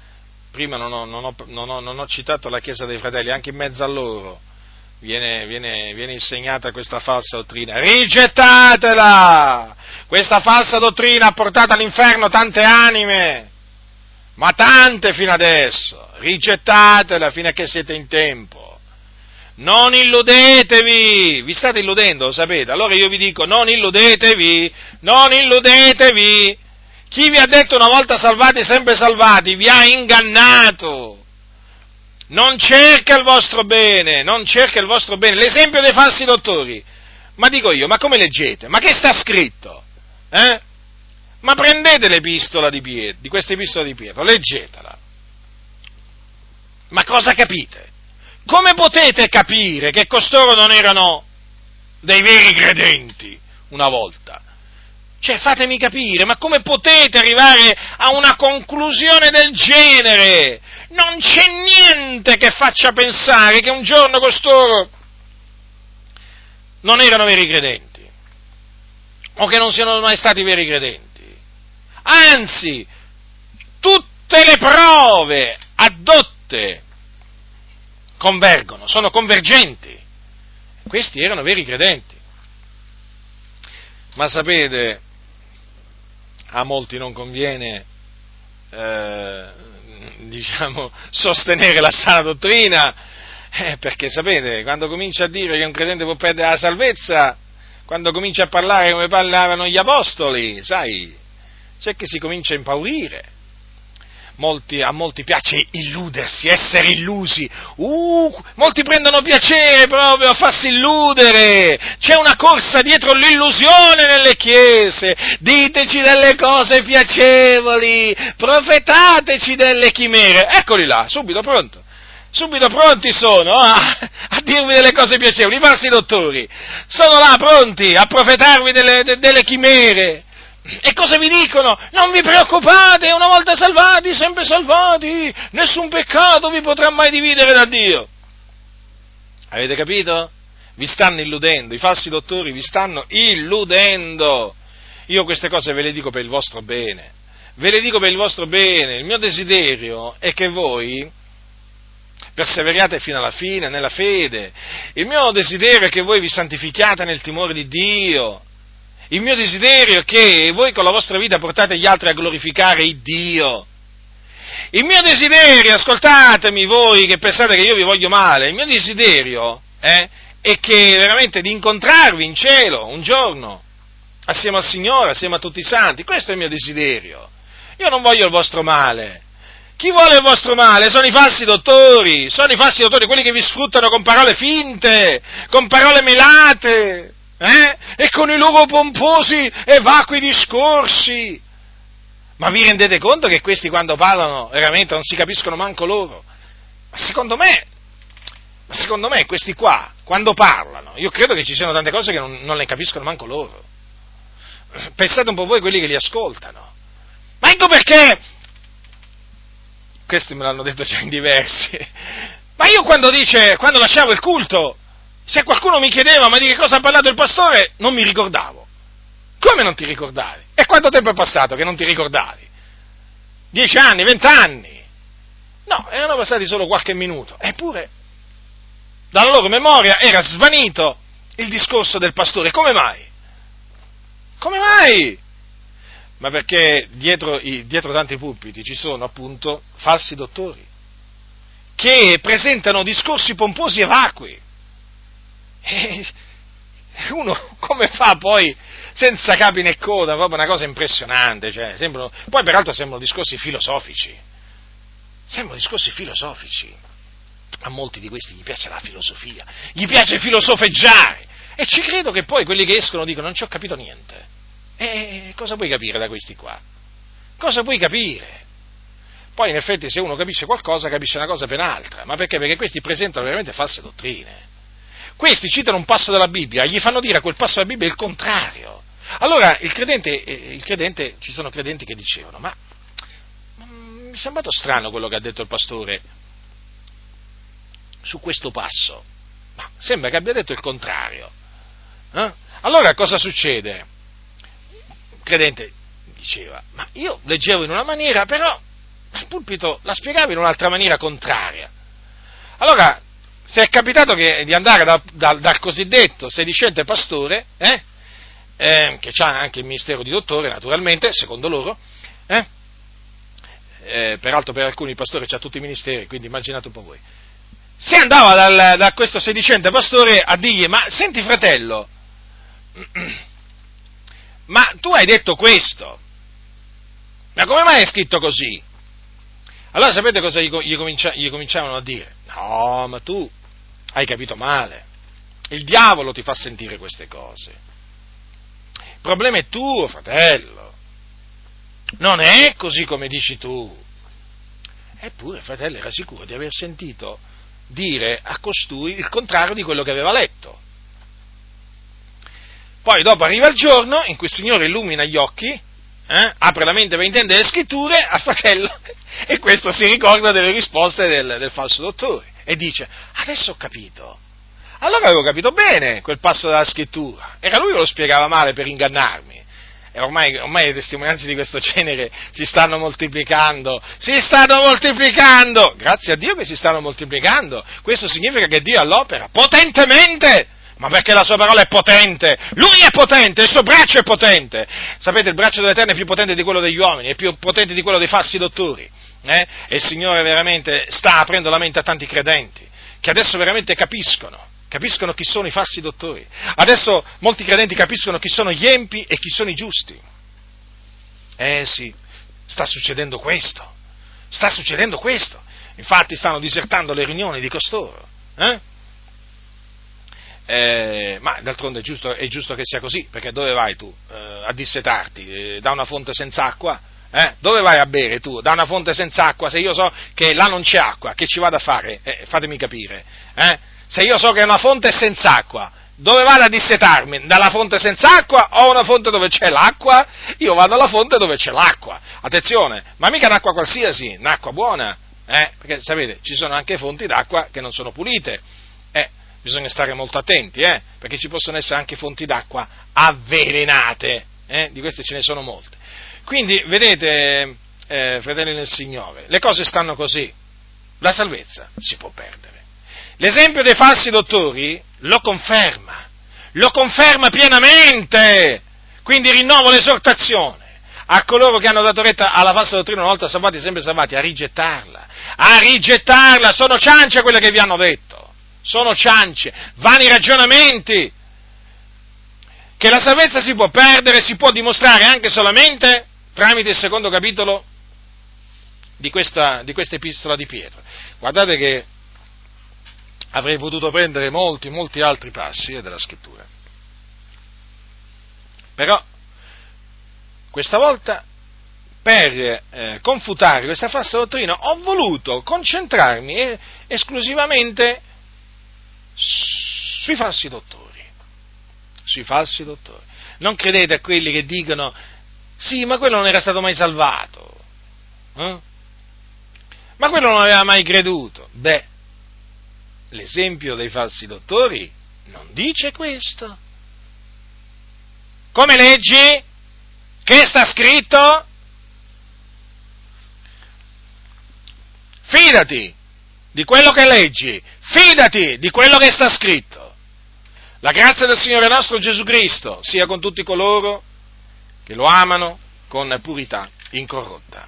Prima non ho, non, ho, non, ho, non ho, citato la Chiesa dei Fratelli, anche in mezzo a loro viene, viene, viene insegnata questa falsa dottrina. Rigettatela! Questa falsa dottrina ha portato all'inferno tante anime ma tante fino adesso, rigettatela fino a che siete in tempo. Non illudetevi, vi state illudendo, lo sapete? Allora io vi dico, non illudetevi, non illudetevi. Chi vi ha detto una volta salvati, sempre salvati, vi ha ingannato. Non cerca il vostro bene, non cerca il vostro bene. L'esempio dei falsi dottori. Ma dico io, ma come leggete? Ma che sta scritto? Eh? Ma prendete l'epistola di Pietro, di questa epistola di Pietro, leggetela. Ma cosa capite? Come potete capire che costoro non erano dei veri credenti una volta? Cioè, fatemi capire, ma come potete arrivare a una conclusione del genere? Non c'è niente che faccia pensare che un giorno costoro non erano veri credenti o che non siano mai stati veri credenti anzi, tutte le prove addotte convergono, sono convergenti. Questi erano veri credenti. Ma sapete, a molti non conviene, eh, diciamo, sostenere la sana dottrina, eh, perché sapete, quando comincia a dire che un credente può perdere la salvezza, quando comincia a parlare come parlavano gli apostoli, sai, c'è che si comincia a impaurire molti, a molti piace illudersi, essere illusi. Uh, molti prendono piacere proprio a farsi illudere. C'è una corsa dietro l'illusione nelle chiese. Diteci delle cose piacevoli, profetateci delle chimere. Eccoli là, subito pronto. Subito pronti sono a, a dirvi delle cose piacevoli, i falsi dottori. Sono là pronti a profetarvi delle, de, delle chimere e cosa vi dicono? Non vi preoccupate, una volta salvati, sempre salvati, nessun peccato vi potrà mai dividere da Dio. Avete capito? Vi stanno illudendo, i falsi dottori vi stanno illudendo. Io queste cose ve le dico per il vostro bene. Ve le dico per il vostro bene. Il mio desiderio è che voi perseveriate fino alla fine nella fede. Il mio desiderio è che voi vi santificate nel timore di Dio. Il mio desiderio è che voi con la vostra vita portate gli altri a glorificare il Dio. Il mio desiderio, ascoltatemi voi che pensate che io vi voglio male, il mio desiderio eh, è che veramente di incontrarvi in cielo un giorno, assieme al Signore, assieme a tutti i santi. Questo è il mio desiderio. Io non voglio il vostro male. Chi vuole il vostro male? Sono i falsi dottori, sono i falsi dottori, quelli che vi sfruttano con parole finte, con parole melate eh? E con i loro pomposi e vacui discorsi. Ma vi rendete conto che questi quando parlano veramente non si capiscono manco loro? Ma secondo me, ma secondo me questi qua, quando parlano, io credo che ci siano tante cose che non, non le capiscono manco loro. Pensate un po' voi quelli che li ascoltano. Ma ecco perché, questi me l'hanno detto già in diversi, [laughs] ma io quando dice, quando lasciavo il culto, se qualcuno mi chiedeva ma di che cosa ha parlato il pastore, non mi ricordavo. Come non ti ricordavi? E quanto tempo è passato che non ti ricordavi? Dieci anni, vent'anni? No, erano passati solo qualche minuto. Eppure, dalla loro memoria era svanito il discorso del pastore. Come mai? Come mai? Ma perché dietro, dietro tanti pulpiti ci sono appunto falsi dottori che presentano discorsi pomposi e vacui e uno come fa poi senza capi né coda, proprio una cosa impressionante, cioè, sembrano, poi peraltro sembrano discorsi filosofici, sembrano discorsi filosofici. A molti di questi gli piace la filosofia, gli piace filosofeggiare e ci credo che poi quelli che escono dicono non ci ho capito niente. E cosa puoi capire da questi qua? Cosa puoi capire? Poi in effetti se uno capisce qualcosa capisce una cosa per un'altra, ma perché? Perché questi presentano veramente false dottrine. Questi citano un passo della Bibbia, gli fanno dire a quel passo della Bibbia il contrario. Allora il credente, eh, il credente ci sono credenti che dicevano, ma, ma mi è sembrato strano quello che ha detto il pastore su questo passo, ma sembra che abbia detto il contrario. Eh? Allora cosa succede? Il credente diceva, ma io leggevo in una maniera, però al pulpito la spiegavo in un'altra maniera contraria. Allora se è capitato che, di andare da, da, dal cosiddetto sedicente pastore, eh, eh, che ha anche il ministero di dottore, naturalmente, secondo loro, eh, eh peraltro per alcuni pastori c'ha tutti i ministeri, quindi immaginate un po' voi. Se andava dal, da questo sedicente pastore a dirgli, ma senti fratello, [clears throat] ma tu hai detto questo, ma come mai è scritto così? Allora sapete cosa gli, comincia, gli cominciavano a dire? No, ma tu hai capito male. Il diavolo ti fa sentire queste cose. Il problema è tuo, fratello. Non è così come dici tu. Eppure, fratello, era sicuro di aver sentito dire a costui il contrario di quello che aveva letto. Poi dopo arriva il giorno in cui il Signore illumina gli occhi, eh, apre la mente per intendere le scritture al fratello [laughs] e questo si ricorda delle risposte del, del falso dottore e dice, adesso ho capito. Allora avevo capito bene quel passo della scrittura. Era lui che lo spiegava male per ingannarmi. E ormai, ormai le testimonianze di questo genere si stanno moltiplicando. Si stanno moltiplicando! Grazie a Dio che si stanno moltiplicando. Questo significa che Dio all'opera potentemente Ma perché la sua parola è potente? Lui è potente, il suo braccio è potente. Sapete, il braccio dell'Eterno è più potente di quello degli uomini, è più potente di quello dei falsi dottori. Eh? E il Signore veramente sta aprendo la mente a tanti credenti, che adesso veramente capiscono, capiscono chi sono i falsi dottori. Adesso molti credenti capiscono chi sono gli empi e chi sono i giusti. Eh sì, sta succedendo questo, sta succedendo questo. Infatti stanno disertando le riunioni di costoro. Eh? Eh, ma d'altronde è giusto, è giusto, che sia così, perché dove vai tu eh, a dissetarti? Eh, da una fonte senza acqua? Eh? Dove vai a bere tu? Da una fonte senza acqua? Se io so che là non c'è acqua, che ci vado a fare? Eh, fatemi capire. Eh? Se io so che è una fonte senza acqua, dove vado a dissetarmi? Dalla fonte senza acqua o una fonte dove c'è l'acqua? Io vado alla fonte dove c'è l'acqua. Attenzione, ma mica un'acqua qualsiasi, un'acqua buona. Perché sapete, ci sono anche fonti d'acqua che non sono pulite bisogna stare molto attenti, eh, perché ci possono essere anche fonti d'acqua avvelenate, eh, di queste ce ne sono molte. Quindi, vedete, eh, fratelli del Signore, le cose stanno così, la salvezza si può perdere. L'esempio dei falsi dottori lo conferma, lo conferma pienamente, quindi rinnovo l'esortazione a coloro che hanno dato retta alla falsa dottrina una volta salvati, sempre salvati, a rigettarla, a rigettarla, sono ciance quelle che vi hanno detto sono ciance, vani ragionamenti, che la salvezza si può perdere, si può dimostrare anche solamente tramite il secondo capitolo di questa, di questa epistola di Pietro. Guardate che avrei potuto prendere molti, molti altri passi eh, della scrittura. Però, questa volta, per eh, confutare questa falsa dottrina, ho voluto concentrarmi eh, esclusivamente sui falsi dottori, sui falsi dottori. Non credete a quelli che dicono, sì, ma quello non era stato mai salvato, eh? ma quello non aveva mai creduto. Beh, l'esempio dei falsi dottori non dice questo. Come leggi? Che sta scritto? Fidati, di quello che leggi, fidati di quello che sta scritto. La grazia del Signore nostro Gesù Cristo sia con tutti coloro che lo amano con purità incorrotta.